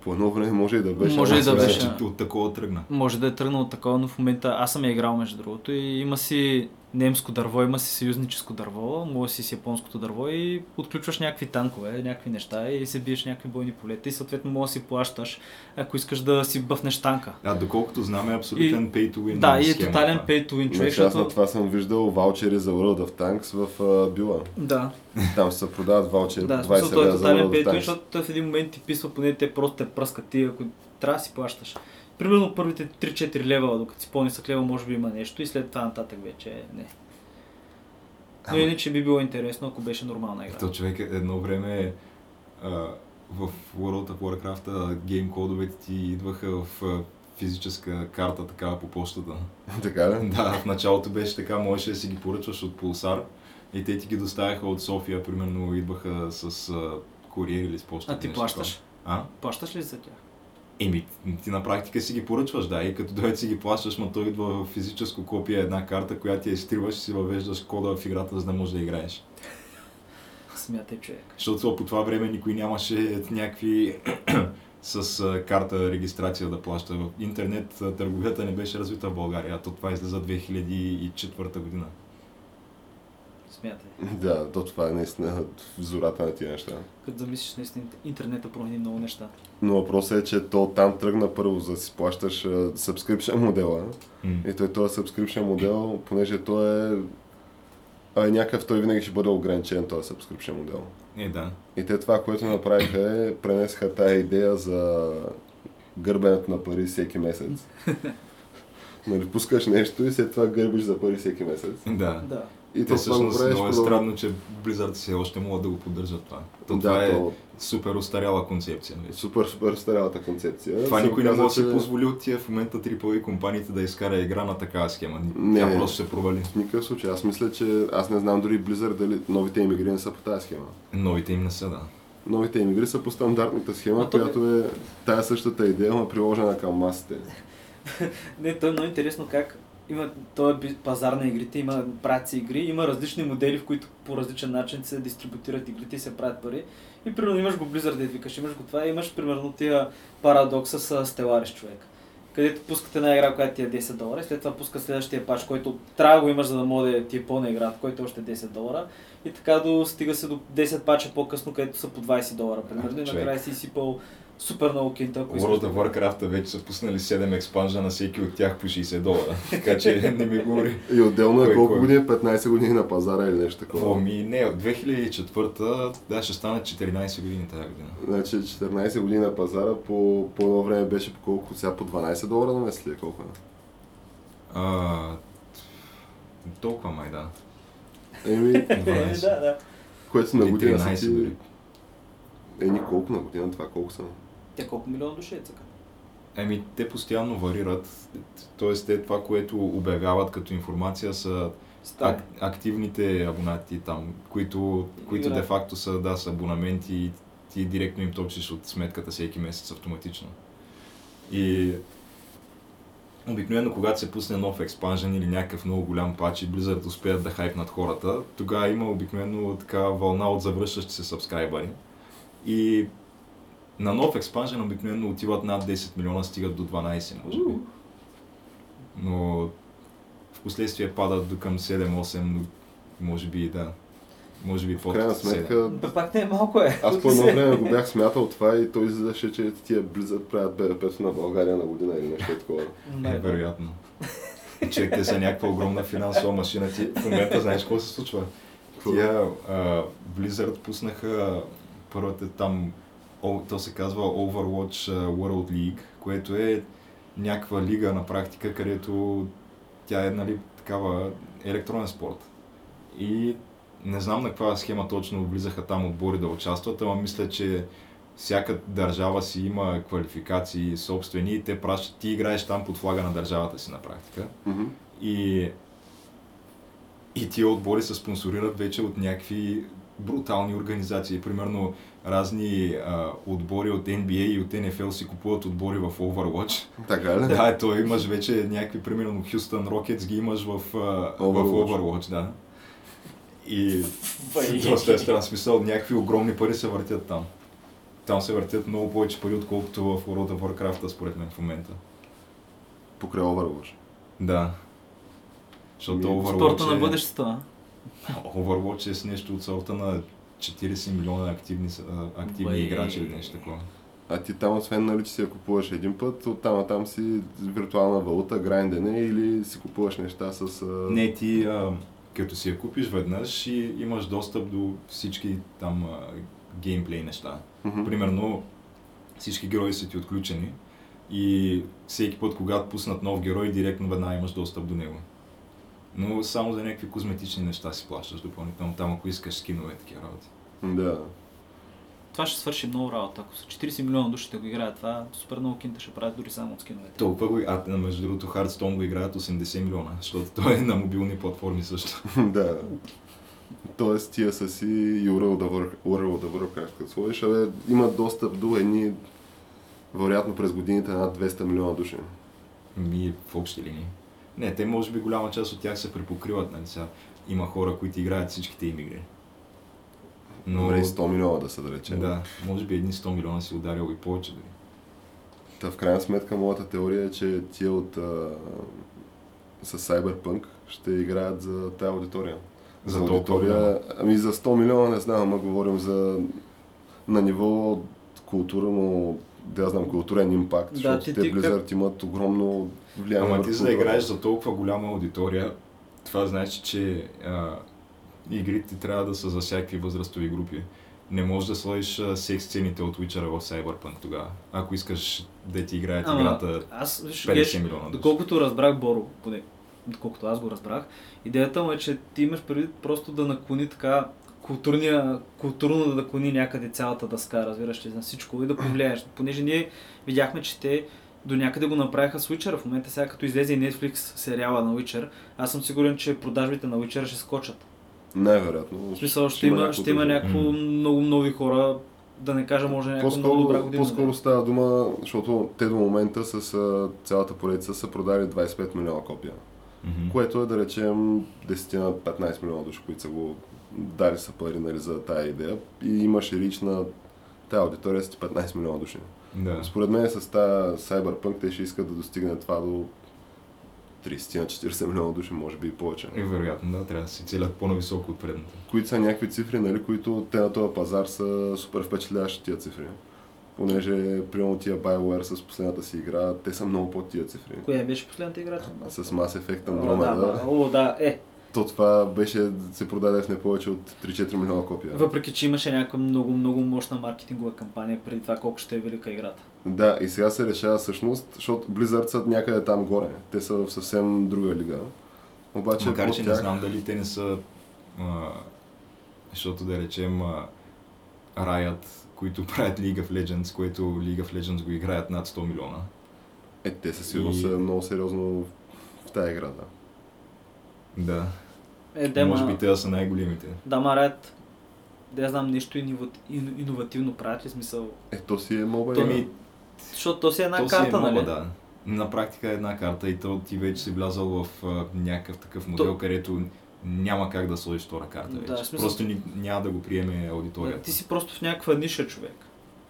По едно време може и да беше. Може и да беше. От такова тръгна. Може да е тръгнал от такова, но в момента аз съм я играл между другото и има си немско дърво, има си съюзническо дърво, може си с японското дърво и отключваш някакви танкове, някакви неща и се биеш някакви бойни полета и съответно може да си плащаш, ако искаш да си бъфнеш танка. А доколкото знаме е абсолютен pay to win Да, и е тотален pay to win човек, Значи аз на това съм виждал ваучери за World of Tanks в а, Била. Да, Там се продават ваучери да, по в 20 смисъл той е лева за тотален World pay of to win, Tanks. защото той в един момент ти писва, поне те просто те пръскат ти, ако трябва да си плащаш. Примерно първите 3-4 левела, докато си по-нисък левел, може би има нещо и след това нататък вече не. Но Ама- иначе би било интересно, ако беше нормална игра. То човек едно време а, в World of Warcraft гейм кодовете ти идваха в а, физическа карта такава по почтата. <laughs> Така ли? Да, в началото беше така, можеше да си ги поръчваш от Pulsar и те ти ги доставяха от София, примерно идваха с а, куриер или с почта. А ти плащаш? А? Плащаш ли за тях? Еми, ти на практика си ги поръчваш, да, и като дойде си ги плащаш, но той идва в физическо копие една карта, която я изтриваш и си въвеждаш кода в играта, за да можеш да играеш. Смятай човек. Защото по това време никой нямаше някакви <clears throat> с карта регистрация да плаща. Интернет търговията не беше развита в България, а то това излиза 2004 година. Смятай. Да, то това е наистина в зората на тия неща. Като замислиш, наистина интернета промени много неща. Но въпросът е, че то там тръгна първо за да си плащаш subscription модела. И той този subscription модел, понеже той е а, е някакъв, той винаги ще бъде ограничен този subscription модел. Е, да. И те това, което направиха е, пренесаха тая идея за гърбенето на пари всеки месец. <laughs> нали, пускаш нещо и след това гърбиш за пари всеки месец. Да. Да. И Те то всъщност много е странно, че Blizzard все още могат да го поддържат това. То, Да, това е то супер устаряла концепция. вече. супер, супер старялата концепция. Това Се никой не може да че позволи от тия в момента AAA компаниите да изкара игра на такава схема. Не, Тя не. просто ще провали. В никакъв случай. Аз мисля, че аз не знам дори Blizzard дали новите им игри не са по тази схема. Новите им не са, да. Новите им игри са по стандартната схема, А която е тая същата идея, но приложена към масите. <laughs> Не, то е много интересно как има този пазар на игрите, има правят се игри, има различни модели, в които по различен начин се дистрибутират игрите и се правят пари. И примерно имаш го Blizzard, да викаш, имаш го това, имаш примерно тия парадокса с Stellaris човек. Където пускате една игра, която ти е 10 долара, и след това пуска следващия пач, който трябва да го имаш, за да може да ти е пълна играта, който е още 10 долара. И така до, стига се до 10 пача по-късно, където са по 20 долара, примерно. И накрая си изсипал супер много кинта, ако World of Warcraft вече са пуснали 7 експанжа на всеки от тях по 60 долара. <laughs> Така че не ми говори. И отделно е Кой, колко кой? години? 15 години на пазара или нещо такова. Ами не, от 2004 да, ще станат 14 години тази година. Значи 14 години на пазара, по, по едно време беше по колко? Сега по 12 долара на месец ли е колко? А, толкова май, да. Еми, <laughs> Е, да, да. което на година са 13 дори. ти... Еми, колко на година това колко са? Тя колко милиона души е цъка? Еми, те постоянно варират. Тоест, те това, което обявяват като информация са ак, активните абонати там, които, които Играят. де-факто са, да, са абонаменти и ти директно им точиш от сметката всеки месец автоматично. И обикновено, когато се пусне нов експанжен или някакъв много голям пач и Blizzard успеят да хайпнат хората, тогава има обикновено така вълна от завръщащи се сабскрайбъри. И на нов експанжен обикновено отиват над 10 милиона, стигат до 12, може би. Но в последствие падат до към 7-8, но може би да. Може би В под крайна 7. сметка, Бе, пак не е малко е. аз по едно време го бях смятал това и той излизаше, че тия Blizzard правят БВП на България на година или нещо такова. Е, вероятно. Човек, те са някаква огромна финансова машина. Ти в момента знаеш какво се случва? Тия Blizzard пуснаха първата там, то се казва Overwatch World League, което е някаква лига на практика, където тя е нали, такава електронен спорт. И не знам на каква схема точно влизаха там отбори да участват, ама мисля, че всяка държава си има квалификации собствени и те пращат, ти играеш там под флага на държавата си на практика. Мгм. И, и тия отбори се спонсорират вече от някакви брутални организации. Примерно разни а, отбори от NBA и от NFL си купуват отбори в Overwatch. Така ли? Да, ето имаш вече някакви, примерно Houston Rockets ги имаш в, а, в Overwatch. Overwatch, да. И доста е странен смисъл, някакви огромни пари се въртят там. Там се въртят много повече пари, отколкото в World of Warcraft, според мен в момента. Покрай Overwatch. Да. Защото Overwatch Спорта на е... бъдещето, а? Overwatch е с нещо от сорта на 40 милиона активни, активни Бай. играчи или нещо такова. А ти там, освен нали, че си я купуваш един път, оттам там си виртуална валута, грайндене или си купуваш неща с... А... Не, ти а, като си я купиш веднъж и имаш достъп до всички там а, геймплей неща. Мгм. Примерно всички герои са ти отключени и всеки път, когато пуснат нов герой, директно веднага имаш достъп до него. Но само за някакви козметични неща си плащаш допълнително, там ако искаш скинове, такива работи. Да. Това ще свърши много работа. Ако са 40 милиона души ще го играят, това супер много кинта ще правят дори само от скиновете. Толкова го, а между другото Hearthstone го играят 80 милиона, защото той е на мобилни платформи също. <laughs> да. Тоест тия са си и of War- World of Warcraft, като сложиш, абе, имат достъп до едни, вероятно през годините над 200 милиона души. Ми в общи линии. Не, те може би голяма част от тях се препокриват, нали сега. Има хора, които играят всичките им игри. Но, Добре, и 100 милиона да се да речем. да, може би едни 100 милиона си ударил и повече дори. Та в крайна сметка моята теория е, че тия от а, с Cyberpunk ще играят за тая аудитория. За За, толкова аудитория, ами за 100 милиона не знам, ама говорим за на ниво културно, да я знам, културен импакт, Да, защото ти- те Blizzard имат огромно влияние Ама ти за да играеш за толкова голяма аудитория, това значи, че а, игрите трябва да са за всякакви възрастови групи. Не можеш да сложиш секс сцените от Witcher в Cyberpunk тогава, ако искаш да ти играят Ама, играта аз, виж, 50 Геш, милиона души. доколкото разбрах Боро, поне, доколкото аз го разбрах, идеята му е, че ти имаш предвид просто да наклони така културния, културно да наклони някъде цялата дъска, разбираш ли, на всичко и да повлияеш. Понеже ние видяхме, че те до някъде го направиха с Witcher. В момента сега като излезе и Netflix сериала на Witcher, аз съм сигурен, че продажбите на Witcher ще скочат. Най-вероятно. В смисъл ще има, ще има някакво много нови хора, да не кажа може някаква много добра По-скоро, година. по-скоро става дума, защото те до момента с цялата поредица са продали 25 милиона копия. Мгм. Което е да речем 10-15 милиона души, които са го дали са пари нали, за тая идея. И имаше рич на тая аудитория с 15 милиона души. Да. Според мен с тази Cyberpunk те ще искат да достигне това до 30-40 милиона души, може би и повече. И вероятно, да, трябва да се целят по-нависоко от предната. Които са някакви цифри, нали, които те на този пазар са супер впечатляващи тия цифри. Понеже, примерно тия BioWare с последната си игра, те са много под тия цифри. Коя беше последната игра? С Mass Effect О, Andromeda, да, о, да, е. То това беше, се продаде в не повече от 3-4 милиона копия. Въпреки, че имаше някаква много, много мощна маркетингова кампания преди това колко ще е велика играта. Да, и сега се решава всъщност, защото Blizzard са някъде там горе. Те са в съвсем друга лига. Обаче Макар, че не тях- знам дали те не са, а, защото да речем а, Riot, които <laughs> правят League of Legends, което League of Legends го играят над 100 милиона. Е, те със сигурност И- са много сериозно в тази игра, да. Да. Е, де, Може би те да са най-големите. Да, ма ред. Да, знам нещо инова- ин- иновативно правят ли смисъл? Е, то си е моба То ми- Защото то си е една то си карта, е нали? моба, да. На практика е една карта и то ти вече си влязал в а, някакъв такъв модел, където няма как да сложиш втора карта Да, вече. в смисъл- Просто ни, няма да го приеме аудиторията. Ти си просто в някаква ниша човек.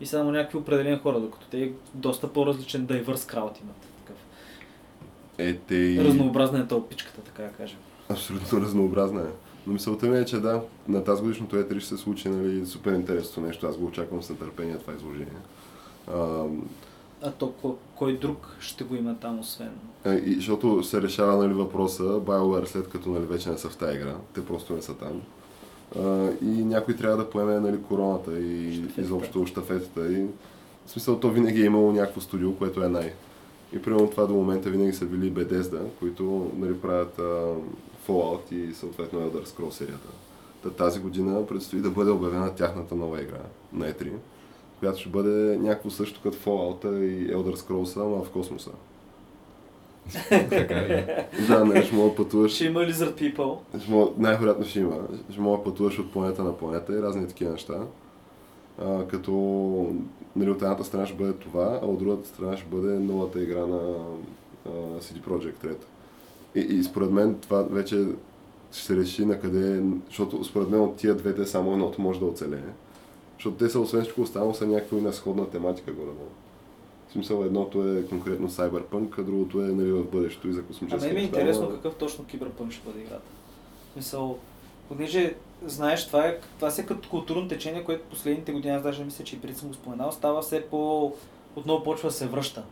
И само някакви определени хора, докато те е доста по-различен дайвърс крауд имат. Такъв. Е, те и... Разнообразна е то пичката, така да кажем. Абсолютно разнообразна е. Но мисълта ми е, че да, на тази годишното E3 ще се случи нали, супер интересно нещо. Аз го очаквам с нетърпение това изложение. А, А то кой, кой друг ще го има там, освен... е, и, защото се решава нали, въпроса, BioWare след като нали, вече не са в тази игра, те просто не са там. А, и някой трябва да поеме нали, короната и Щафетата. изобщо щафетата. И, в смисъл, то винаги е имало някакво студио, което е най. И примерно това до момента винаги са били Bethesda, които нали, правят а, Fallout и съответно Elder Scrolls серията. Та, тази година предстои да бъде обявена тяхната нова игра на E3, която ще бъде някакво също като Fallout и Elder Scrolls, ама в космоса. така <laughs> е. Да, не, ще мога пътуваш. Ще има Lizard People. Мога, най-вероятно ще има. Ще мога пътуваш от планета на планета и разни такива неща. А, като нали, от едната страна ще бъде това, а от другата страна ще бъде новата игра на а, CD Projekt Red. И, и според мен това вече ще се реши на къде, защото според мен от тия двете само едното може да оцелее. Защото те са, освен всичко останало, са някакви на сходна тематика горе В смисъл, едното е конкретно Cyberpunk, а другото е нали, в бъдещето и за А космически мен ми е интересно ама- какъв точно киберпънк ще бъде играта. В смисъл, понеже, знаеш, това, е, това си е като културно течение, което последните години, аз даже мисля, че и преди съм го споменал, става все по... отново почва да се връща.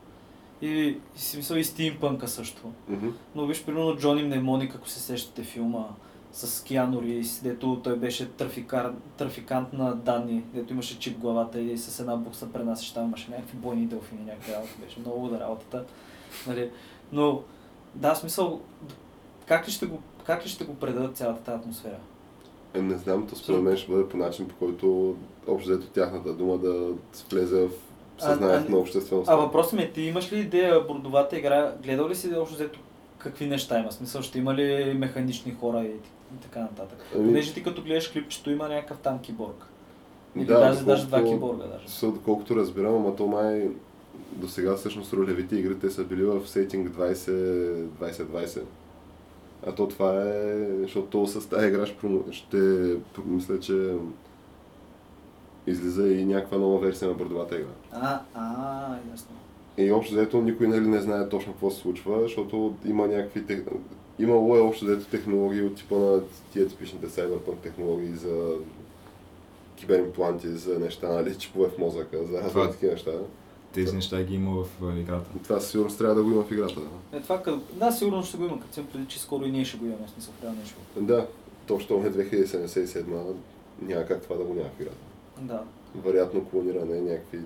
И, и си мисъл и стимпънка също. Мгм. Но виж, примерно Джони Мнемоник, ако се сещате филма с Киану Ривз, дето той беше трафикар, трафикант на данни, дето имаше чип главата и с една букса пренасяш там, имаше някакви бойни делфини, някакви работа, беше много луда работата. Нали? Но, да, смисъл, как ли ще го, как ли ще го предадат цялата тази атмосфера? Е, не знам, то според мен ще бъде по начин, по който общо взето тяхната дума да влезе в съзнанието на обществеността. А въпросът ми е, ти имаш ли идея бордовата игра, гледал ли си общо взето какви неща има? Смисъл, ще има ли механични хора и, и така нататък? Ами- Понеже ти като гледаш клипчето има някакъв там киборг. Или Да, даже, даже два киборга даже. Доколкото разбирам, ама то май до сега всъщност ролевите игри те са били в сетинг 20-20-20. А то това е, защото то с тази игра ще, ще мисля, че излиза и някаква нова версия на бордовата игра. А, а, ясно. И общо взето никой нали, не знае точно какво се случва, защото има някакви тех... Имало е общо взето технологии от типа на тия типичните cyberpunk технологии за киберимпланти, за неща, нали, чипове в мозъка, за разни такива неща. Тези неща ги има в играта. Това със сигурност трябва да го има в играта. Да, Е, това като... Да, сигурно ще го има, като имам преди, че скоро и ние ще го имаме, смисъл, в го. да точно е 2077 няма как това да го няма в играта. Да. Вероятно клониране, някакви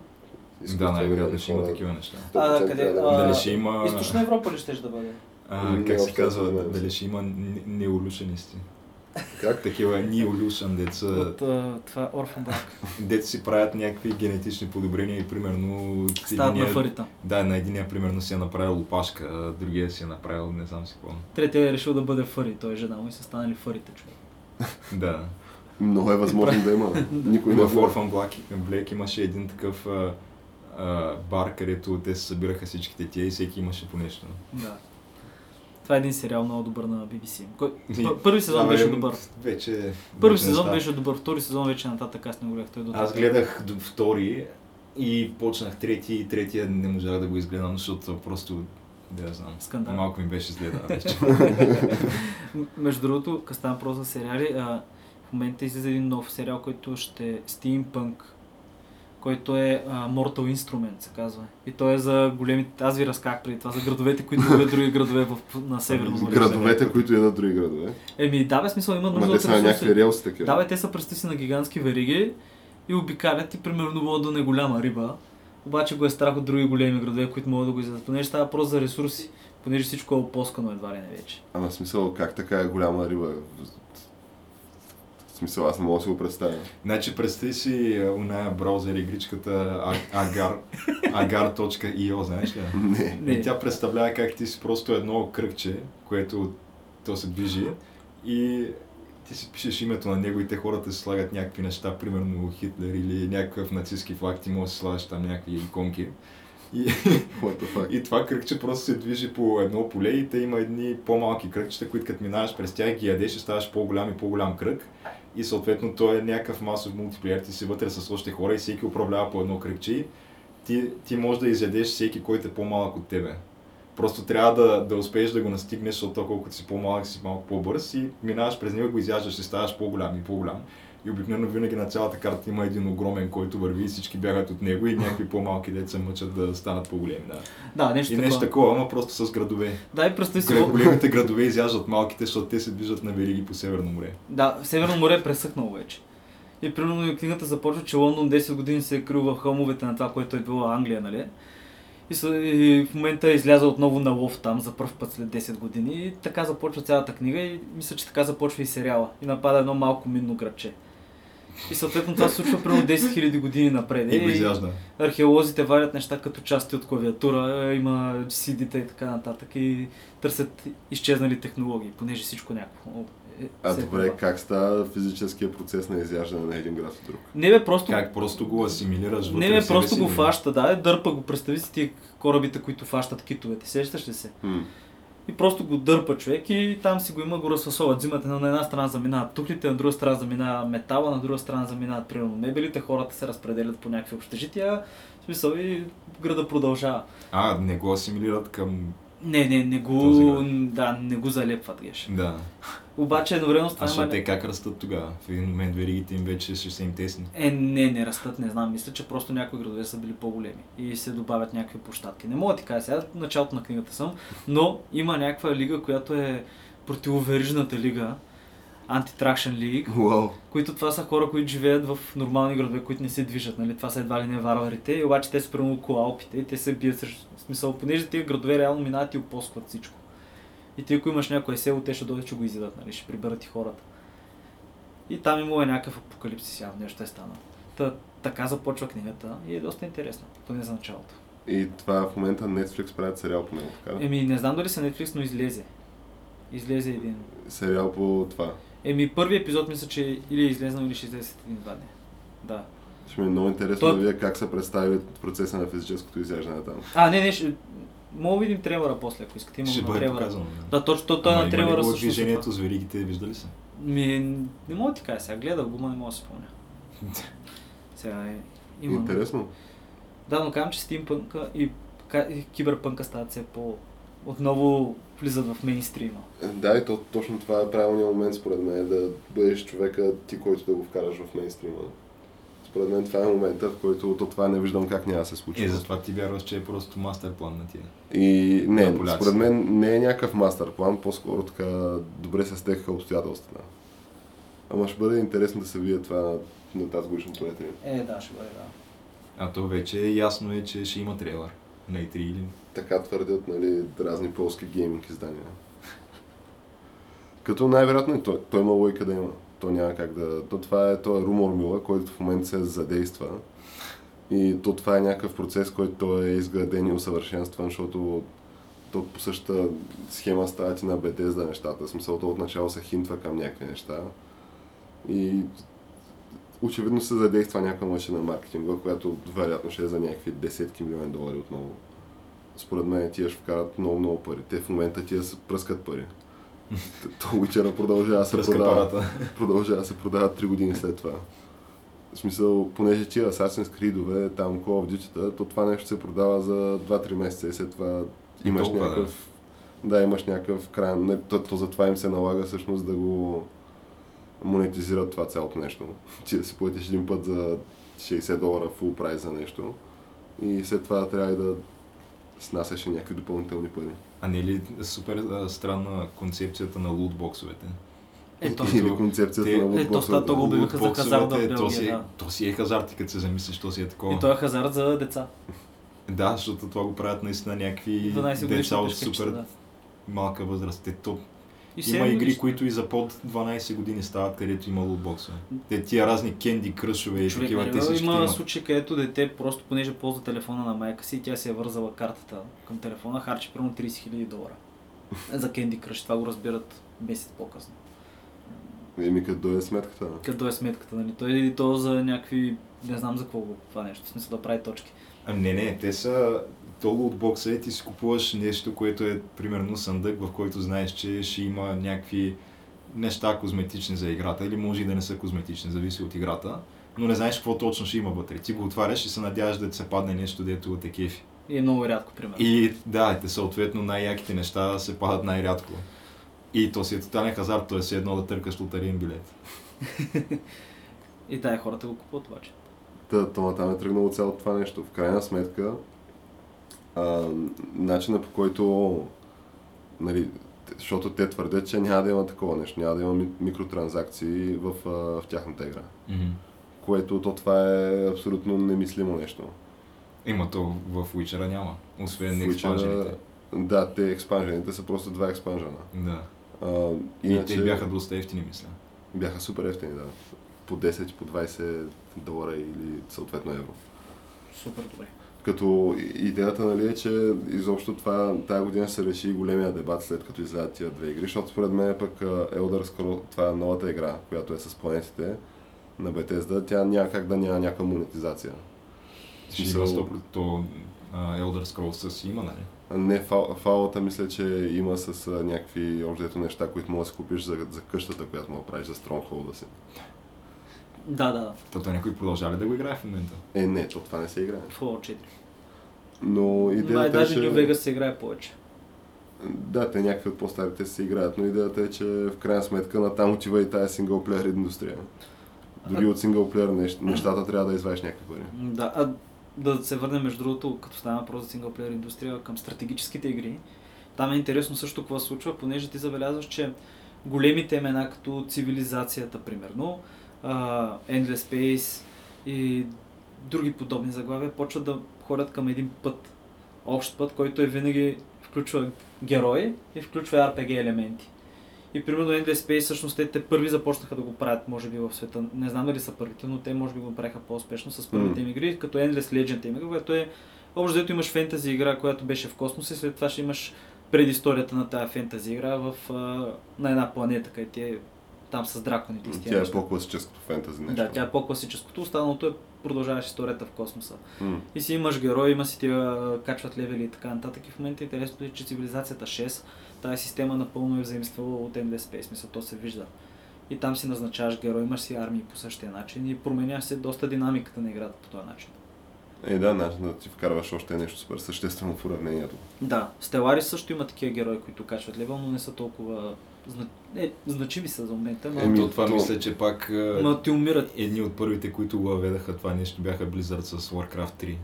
Да, най-вероятно ще има такива неща. 100% А, къде? А. Дали ще има... Източна Европа ли ще да бъде? А, как се казва, дали ще има неолюшенисти. Как? Такива неолюшен деца, От а, това Orphan Black. <laughs> деца си правят някакви генетични подобрения и примерно... Стават на фарита. Да, на единия примерно си е направил опашка, а другия си е направил не знам си какво. Третия е решил да бъде фари, той е жена му и са станали фарите, човек. <laughs> Да. Много е възможно да има. <laughs> Никой не В знае. Orphan Black, Black имаше един такъв а, а, бар, където те се събираха всичките тия и всеки имаше по нещо. Да. Това е един сериал много добър на BBC. Кой... Първи сезон беше добър. Вече... Първи сезон беше добър, втори сезон вече нататък аз не го гледах. Той е до Аз гледах до втори и почнах трети и третия не можах да го изгледам, защото просто, да я знам, Скандал. малко ми беше зле да <laughs> Между другото, въпрос за сериали, а, в момента излиза един нов сериал, който ще е Steampunk, който е а, Mortal Instrument, се казва. И той е за големите, аз ви разках преди това, за градовете, които <laughs> ловят други градове в, на Северно море. Градовете, които ядат други градове. Еми, да, бе, смисъл има Ма нужда от някакви релси такива. Да, бе, те са пръсти си на гигантски вериги и обикалят и примерно Лондон е голяма риба. Обаче го е страх от други големи градове, които могат да го изядат. Понеже става въпрос за ресурси, понеже всичко е опоскано едва ли не вече. Ама смисъл, как така е голяма риба? Смисъл, аз не мога да си го представя. Значи представи си а, оная браузър игричката Agar, <laughs> agar.io, знаеш ли? Не. Не. И тя представлява как ти си просто едно кръгче, което то се движи и ти си пишеш името на него и те хората си слагат някакви неща, примерно Хитлер или някакъв нацистски флаг, ти можеш да си слагаш там някакви иконки. И, <laughs> и това кръгче просто се движи по едно поле и те има едни по-малки кръгчета, които като минаваш през тях ги ядеш и ставаш по-голям и по-голям кръг. И съответно той е някакъв масов мултиплеер, ти си вътре с още хора и всеки управлява по едно кръгче. Ти, ти можеш да изядеш всеки, който е по-малък от тебе. Просто трябва да, да успееш да го настигнеш, защото колкото си по-малък си малко по-бърз и минаваш през него, го изяждаш и ставаш по-голям и по-голям. И обикновено винаги на цялата карта има един огромен, който върви и всички бягат от него и някакви по-малки деца мъчат да станат по-големи. Да. Да, нещо И нещо такова, ама просто с градове. Да, и представи си... Големите градове изяждат малките, защото те се движат на вериги по Северно море. Да, Северно море е пресъхнало вече. И примерно и книгата започва, че Лондон 10 години се е крил в хълмовете на това, което е било Англия, нали? И, са, и в момента е излязъл отново на лов там за първ път след 10 години. И така започва цялата книга и мисля, че така започва и сериала. И напада едно малко минно градче. И съответно това се случва примерно 10 000 години напред. И го изяжда. археолозите вадят неща като части от клавиатура, има CD-та и така нататък и търсят изчезнали технологии, понеже всичко някакво. е- А се е добре, това. как става физическия процес на изяждане на един град от друг? Не бе, просто, Как просто го асимилираш вътре не бе, просто го да- фаща, да, е, дърпа го, представи си ти корабите, които фащат китовете, сещаш ли се? Хм. И просто го дърпа човек и там си го има, го разфасоват. Взимат на една страна заминават тухлите, на друга страна заминава метала, на друга страна заминават примерно мебелите, хората се разпределят по някакви общежития, в смисъл и града продължава. А, не го асимилират към... Не, не, не го, да, не го залепват геш. Да. Обаче едновременно с А това защото има... те как растат тогава? В един момент веригите им вече ще са им тесни. Е, не, не растат, не знам. Мисля, че просто някои градове са били по-големи и се добавят някакви площадки. Не мога да ти кажа сега, в началото на книгата съм, но има някаква лига, която е противоверижната лига, Anti-Traction League, Уау. които това са хора, които живеят в нормални градове, които не се движат. Нали? Това са едва ли не варварите, и обаче те са примерно около Алпите и те се бият срещу... В смисъл, понеже тия градове реално минават и опоскват всичко. И ти ако имаш някое село, те ще дойдат, че го изядат, нали? ще приберат и хората. И там имало някакъв апокалипсис, явно нещо е станало. Та, така започва книгата и е доста интересно, поне за началото. И това в момента Netflix правят сериал по него, така ли? Еми, не знам дали са Netflix, но излезе. Излезе един. Сериал по това. Еми, първият епизод мисля, че или е излезнал, или ще излезе след един-два дни. Да. Ще ми е много интересно То- да видя как се представи процеса на физическото изяждане там. А, не, не, ще... Мога да видим трейлера после, ако искате. Има Ще бъде трейлера. показано. Да, точно то, той на го също. движението с веригите, виждали се? Ми, не мога да ти кажа сега, гледах го, но не мога да се спомня. <laughs> Сега е... Има. Интересно. Да, но казвам, че стимпънка и, и киберпънка стават все по... Отново влизат в мейнстрима. Да, и то, точно това е правилният момент според мен, да бъдеш човека ти, който да го вкараш в мейнстрима. Според мен това е момента, в който то това не виждам как няма да се случи. Е, затова ти вярваш, че е просто мастер план на тия. И не, На поляци. според мен не е някакъв мастер план, по-скоро така добре се стекаха обстоятелствата. Ама ще бъде интересно да се види това на, на тази годишното E3. Е, да, ще бъде, да. А то вече ясно е, че ще има трейлър. На E3 или... Така твърдят нали, разни полски гейминг издания. Като най-вероятно и той, той има лойка да има. То няма как да... То това е, то е румор мила, който в момента се задейства. И то това е някакъв процес, който е изграден и усъвършенстван, защото то по същата схема стават и на Bethesda нещата. В Смисъл, то отначало се хинтва към някакви неща. И очевидно се задейства някаква машина маркетинга, която вероятно ще е за някакви десетки милиони долари отново. Според мен тия ще вкарат много, много пари. Те в момента тия се пръскат пари. <laughs> То Witcher продължава да се продава. Продължава да се продава 3 години след това. В смисъл, понеже тия Assassin's Creed-ове, там Call of Duty, то това нещо се продава за 2-3 месеца и след това имаш да. някакъв... Да. имаш някакъв край. Не, то, то затова им се налага всъщност да го монетизират това цялото нещо. <laughs> Ти да си платиш един път за 60 долара фул прайс за нещо и след това трябва и да снасяш и някакви допълнителни пари. А не е ли супер а, странна концепцията на лутбоксовете? Е, то, Или концепцията те- на е, то става лутбоксовете. толкова обявиха за Лутбоксовете, хазарда в то, си, е- да. то си е хазарт, и като се замислиш, то си е такова. И той е хазард за деца. Да, защото това го правят наистина някакви 12 деца от супер да. малка възраст. Те, то, И Има игри, нищо. които и за под 12 години стават, където има лутбоксове. Те тия разни кенди кръшове и такива, нали, те всички има имат. случаи, където дете просто понеже ползва телефона на майка си и тя си е вързала картата към телефона, харчи примерно 30 000 долара. <laughs> За Candy Crush, това го разбират месец по-късно. Еми като дойде сметката. Къде е сметката, нали? Той и то за някакви, не знам за какво го това нещо, в смисъл да прави точки. А, не, не, те са... То лутбокса е, ти си купуваш нещо, което е примерно съндък, в който знаеш, че ще има някакви неща козметични за играта или може и да не са козметични, зависи от играта. Но не знаеш какво точно ще има вътре. Ти го отваряш и се надяваш да ти се падне нещо, дето те кефи. И е много рядко, примерно. И да, те съответно най-яките неща се падат най-рядко. И то си е тотален хазарт, то е все едно да търкаш лотариен билет. <laughs> И тая хората го купуват обаче. Та, то там е тръгнало цялото това нещо. В крайна сметка, а, начина по който, нали, защото те твърдят, че няма да има такова нещо, няма да има ми- микротранзакции в, а, в тяхната игра. Което то това е абсолютно немислимо нещо. Има то в Witcher няма, освен Witcher, експанжените. Да, те експанжените са просто два експанжена. Да. А, И иначе те бяха доста ефтини, мисля. бяха супер ефтини, да. По 10 и по 20 долара или съответно евро. Супер добре. Като идеята нали, е, че изобщо това, тая година ще се реши и големия дебат след като излязат тия две игри, защото според мен пък Elder Scrolls, това е новата игра, която е с планетите на Bethesda, тя няма как да няма някаква монетизация. Ще има 100%. То а, Elder Scrolls си има, нали? Не, фал, фалата мисля, че има с някакви общо неща, които можеш да си купиш за, за къщата, която му правиш за Stronghold си. Да, да, да. Тото някой продължава ли да го играе в момента? Е, не, то това не се играе. Fallout 4. Но Май идеята е, даже че... New Vegas се играе повече. Да, те някакви от по-старите се играят, но идеята е, че в крайна сметка на там отива и тая синглплеер индустрия. Дори А- от синглплеер нещ- нещата трябва да извадиш някакви пари. Да, а да се върнем между другото, като става въпрос за синглплеер индустрия, към стратегическите игри. Там е интересно също какво се случва, понеже ти забелязваш, че големите имена, като цивилизацията, примерно, а, Endless Space и други подобни заглавия, почват да ходят към един път. Общ път, който е винаги включва герои и включва RPG елементи. И примерно Endless Space всъщност те, те първи започнаха да го правят, може би в света. Не знам дали са първите, но те може би го направиха по-успешно с първите им игри, като Endless Legend им игра, което е общо дето имаш фентази игра, която беше в космоса и след това ще имаш предисторията на тази фентази игра в, а, на една планета, където там с драконите Тя е неща. по-класическото фентази нещо. Да, тя е по-класическото, останалото е продължаваш историята в космоса. М. И си имаш герой, има си тия качват левели и така нататък. И в момента интересното е, че цивилизацията 6, тази система напълно е взаимствала от Space, мисля, то се вижда. И там си назначаваш герой, имаш си армии по същия начин и променя се доста динамиката на играта по този начин. Е, да, начин да ти вкарваш още нещо супер съществено в уравнението. Да, Stellaris също има такива герои, които качват левел, но не са толкова. Е, значими са за момента, но, Еми, то това то- мисля, че пак но ти умират. едни от първите, които го въведаха това нещо, бяха Blizzard с Warcraft 3,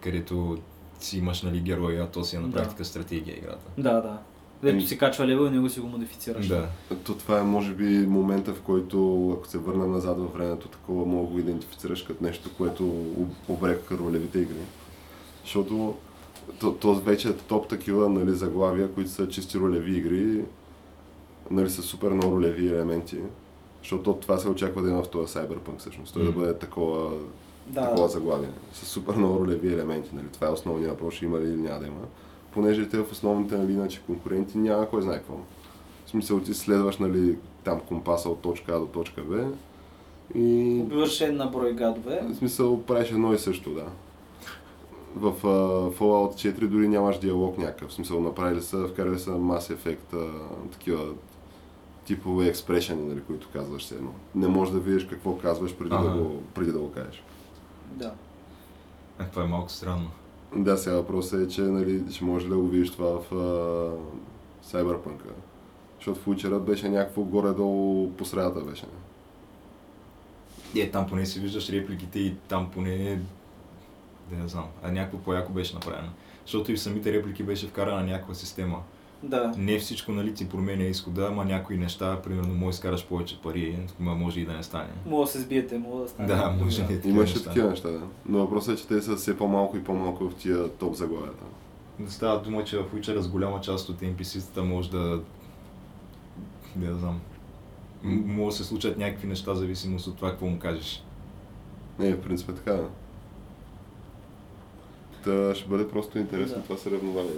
където си имаш нали, героя, а то си е на Да. практика стратегия играта. Да, да. Дето Еми- си качва левел и него си го модифицираш. Да. То това е може би момента, в който, ако се върнем назад във времето, такова мога да го идентифицираш като нещо, което об- обрекаха ролевите игри. Защото то, то вече е топ такива нали, заглавия, които са чисти ролеви игри, нали, с супер много ролеви елементи. Защото това се очаква да има в този Cyberpunk всъщност. Той да Мгм. бъде такова, да. такова да. заглавие. С супер много ролеви елементи. Нали. Това е основният въпрос, ще има ли или няма да има. Понеже те в основните нали, иначе конкуренти няма кой знае какво. В смисъл ти следваш нали, там компаса от точка А до точка Б и Убиваш една брой гадове. в смисъл правиш едно и също, да. В uh, Fallout 4 дори нямаш диалог някакъв. В смисъл направили са, вкарали са Mass Effect, а, такива типове експрешени, нали, които казваш се едно. Не можеш да видиш какво казваш преди, да Ага. го, преди да го кажеш. Да. Е, това е малко странно. Да, сега въпросът е, че нали, ще можеш да го видиш това в uh, Cyberpunk. Защото Witcher беше някакво горе-долу по средата беше. Е, там поне си виждаш репликите и там поне... Да не знам, а някакво по-яко беше направено. Защото и в самите реплики беше вкарана някаква система. Да. Не всичко, нали, ти променя изхода, ама някои неща, примерно, може да изкараш повече пари, може и да не стане. Мога да се сбиете, мога да стане. Да, може да такива Имаше неща. такива неща, да. Но въпросът е, че те са все по-малко и по-малко в тия топ заглавията. Не става дума, че в Witcher с голяма част от NPC-тата може да не да знам. Може да се случат някакви неща, в зависимост от това, какво му кажеш. Не, в принцип е така. да. Та ще бъде просто интересно Да. това съревнование.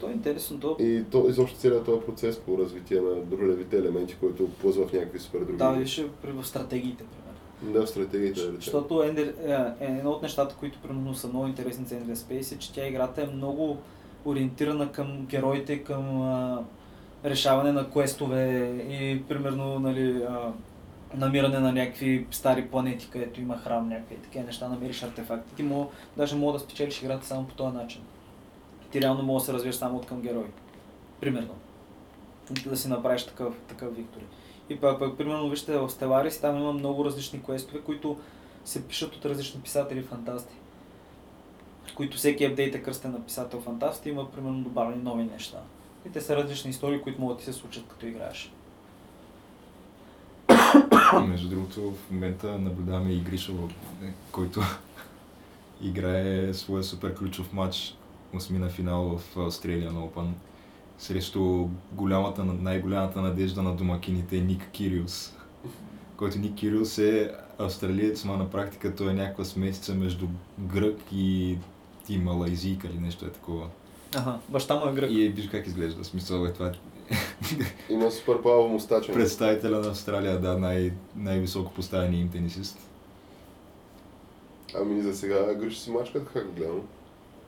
То е интересно. То... И то, изобщо целият този процес по развитие на ролевите елементи, който ползва в някакви супер други. Да, виж в стратегиите, примерно. Да, в стратегиите. Защото е, е, едно от нещата, които примерно са много интересни за Endless Space е, че тя играта е много ориентирана към героите, към а, решаване на квестове и примерно нали, а, намиране на някакви стари планети, където има храм, някакви такива неща, намериш артефакти. Ти мога, даже мога да спечелиш играта само по този начин. Ти реално мога да се развиеш само от към герои. Примерно. Да си направиш такъв, такъв виктори. И пък, примерно, вижте, в Stellaris там има много различни квестове, които се пишат от различни писатели фантасти. Които всеки апдейт е кръстен на писател фантаст и има, примерно, добавени нови неща. И те са различни истории, които могат да ти се случат като играеш. Между другото, в момента наблюдаваме и Гришо, който играе своя супер ключов матч, осмина финал в Australian Open, срещу голямата, най-голямата надежда на домакините Ник Кириус. Който Ник Кириус е австралиец, ма на практика той е някаква смесица между грък и, и малайзийка или нещо е такова. Ага, баща му е грък. И виж как изглежда, смисъл е това. е <laughs> Има супер пава мустача. Представителя на Австралия, да, най- най-високо поставения им тенисист. Ами за сега гриш си мачкат, как го гледам.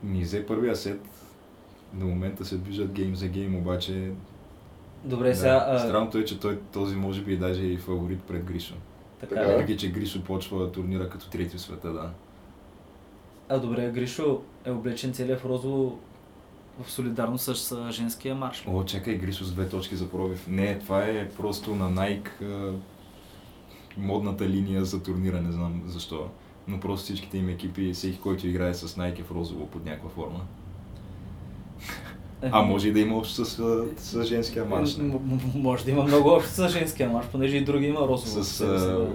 Ни взе първия сет. До момента се движат гейм за гейм, обаче Добре, да, сега... а, странното е, че той този може би даже е и фаворит пред Гришо. така, Така е. Въпреки, че Гришо почва турнира като трети в света, да. А добре, Гришо е облечен целият в розово в солидарност с женския марш. О, чакай, Гришо с две точки за пробив. Не, това е просто на Nike модната линия за турнира, не знам защо. Но просто всичките им екипи, всеки, който играе с Nike е в розово под някаква форма. А може и да има общо с, с женския марш. М- м- може да има много общо с женския марш, понеже и други има розово. С, а,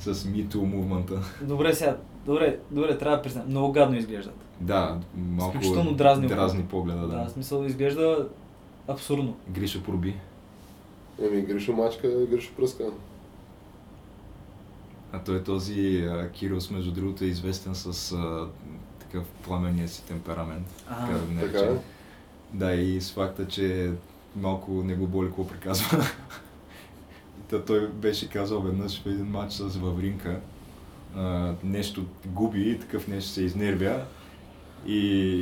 с Me Too мувмента. Добре, сега, добре, добре, трябва да признаем, много гадно изглеждат. Да, малко Изключително дразни дразни погледа, Да, да. смисъл изглежда абсурдно. Гриша проби. Еми Гришо мачка, Гришо пръска. А той този а, Кирилс, между другото, е известен с а, такъв пламения си темперамент. А, така да го Така наречем. е. Да, и с факта, че малко не го боли какво приказва. <laughs> Та той беше казал веднъж в един матч с Вавринка, а, нещо губи и такъв нещо се изнервя и,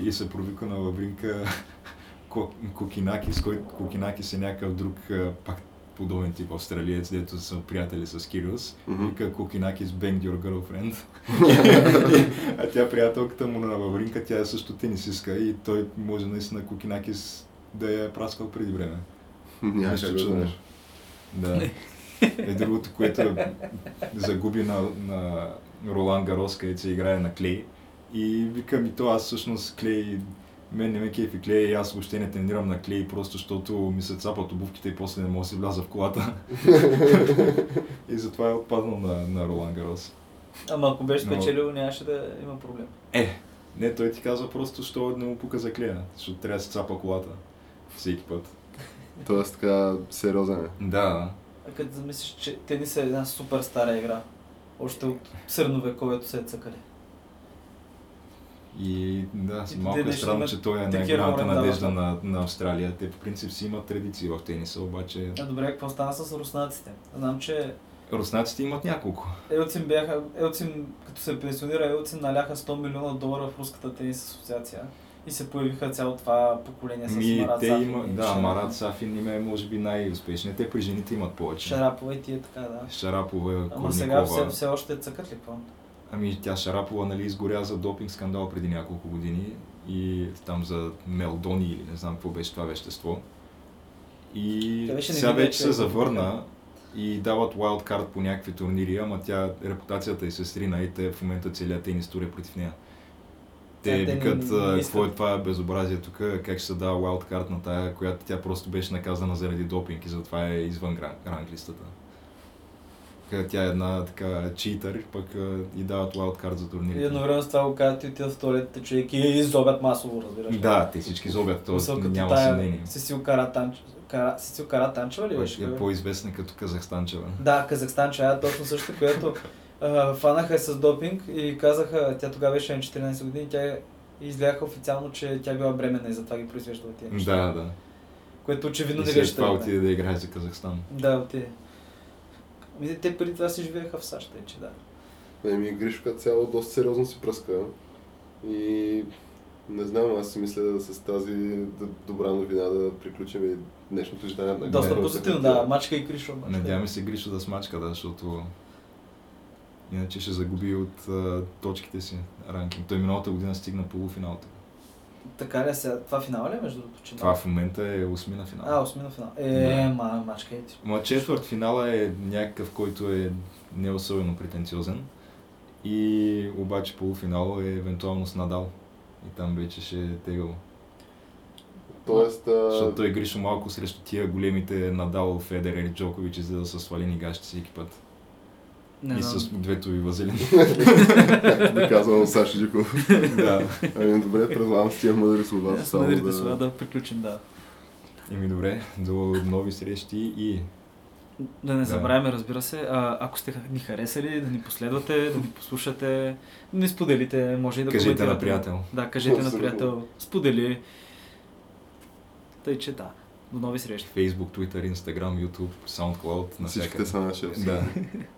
и се провика на Вавринка <laughs> Ко- Кокинакис, който Кокинакис е някакъв друг пак подобен тип австралиец, дето са приятели с Кириус. Мгм. Вика Кокинакис banged your girlfriend. <laughs> а тя приятелката му на Вавринка, тя е също тенисистка и той може наистина Кокинакис да я е праскал преди време. Няма Нищо как да чудно. знаеш. Да. Е другото, което е, загуби на, на Ролан Гарос, където се играе на Клей. И вика ми то, аз всъщност Клей, мен не ме кефи Клей и аз въобще не тренирам на Клей, просто защото ми се цапат обувките и после не мога да си вляза в колата. <laughs> и затова е отпаднал на, на Ролан Гарос. Ама ако беше Но- спечелил, нямаше да има проблем. Е, не, той ти казва просто, що не му пука за Клея, защото трябва да се цапа колата всеки път. Тоест така сериозен е. Да, А като замислиш, че тенис е една супер стара игра. Още от средновековието се е цъкали. И да, И малко е странно, че той е най-голямата надежда да. на, на Австралия. Те по принцип си имат традиции в тениса, обаче А добре, какво стана с руснаците? Знам, че руснаците имат няколко. Елцин бяха, Елцин, като се пенсионира, Елцин наляха 100 милиона долара в Руската тенис асоциация. И се появиха цяло това поколение с Ми, Марат те Сафин има, да, Шарапова. Марат Сафин им е може би най-успешният. Те при жените имат повече. Шарапова и тия така, да. Шарапова, Ама сега все, Корникова. все още цъкат ли какво? Ами тя Шарапова нали, изгоря за допинг скандал преди няколко години и там за мелдони или не знам какво беше това вещество. И Тя беше сега вече че се е завърна и дават wildcard по някакви турнири, ама тя репутацията й се срина и те в момента целият тенис тур е против нея. Те Тя- те викат, какво е това безобразие тук, как ще се дава wildcard на тая, която тя просто беше наказана заради допинг и затова е извън гран- тя е една така читър, пък и дават лаудкарт за И турнирите. едновременно с това го казват и отиват в туалетите човек и изобят масово, разбираш. Да, те всички зобят, то няма тая съмнение. Сесил Каратанч... Кара... Сесил Каратанчева ли беше? Е по-известна като Казахстанчева. Да, Казахстанчева, точно също, която а, фанаха с допинг и казаха, тя тогава беше на 14 години, тя изляха официално, че тя била бременна и затова ги произвеждала тия неща. Да, да. Което очевидно И не беше това тръгна. отиде да играе за Казахстан. Да, отиде. Ами, те преди това си живееха в САЩ, тъй че да. Еми, Гришо като цяло доста сериозно си пръска. И не знам, аз си мисля да с тази добра новина да приключим и днешното издание на Доста Гришо. позитивно, да. Мачка и мачка. Надяваме се Гришо да смачка, да, защото иначе ще загуби от а, точките си ранкинг. Той миналата година стигна полуфиналата. Така ли е сега? Това финала ли е между другото? че Това в момента е осми на финал. А, осми на финал. Е, Да. ма, мачка е. Ма четвърт финала е някакъв, който е не особено претенциозен. И обаче полуфинала е евентуално с Надал. И там вече ще е тегаво. Тоест, а, Защото той Гришо малко срещу тия големите Надал, Федерер и Джокович, за да са свалени гащите всеки път. Не и знам. с двето ви вазелини. както <laughs> казал Саши Дюков. <laughs> да. Ами добре, предлагам с тия мъдри слова. Само мъдрите да- слова да приключим, да. Еми добре, до нови срещи и Да не Да. забравяме, разбира се, а, ако сте ни харесали, да ни последвате, да ни послушате, да ни споделите, може и да кажете на приятел. Да, кажете на Абсолютно. приятел, сподели. Тъй, че да. До нови срещи. Facebook, Twitter, Instagram, YouTube, SoundCloud, Всичките навсякъде. са наши. Да. <laughs>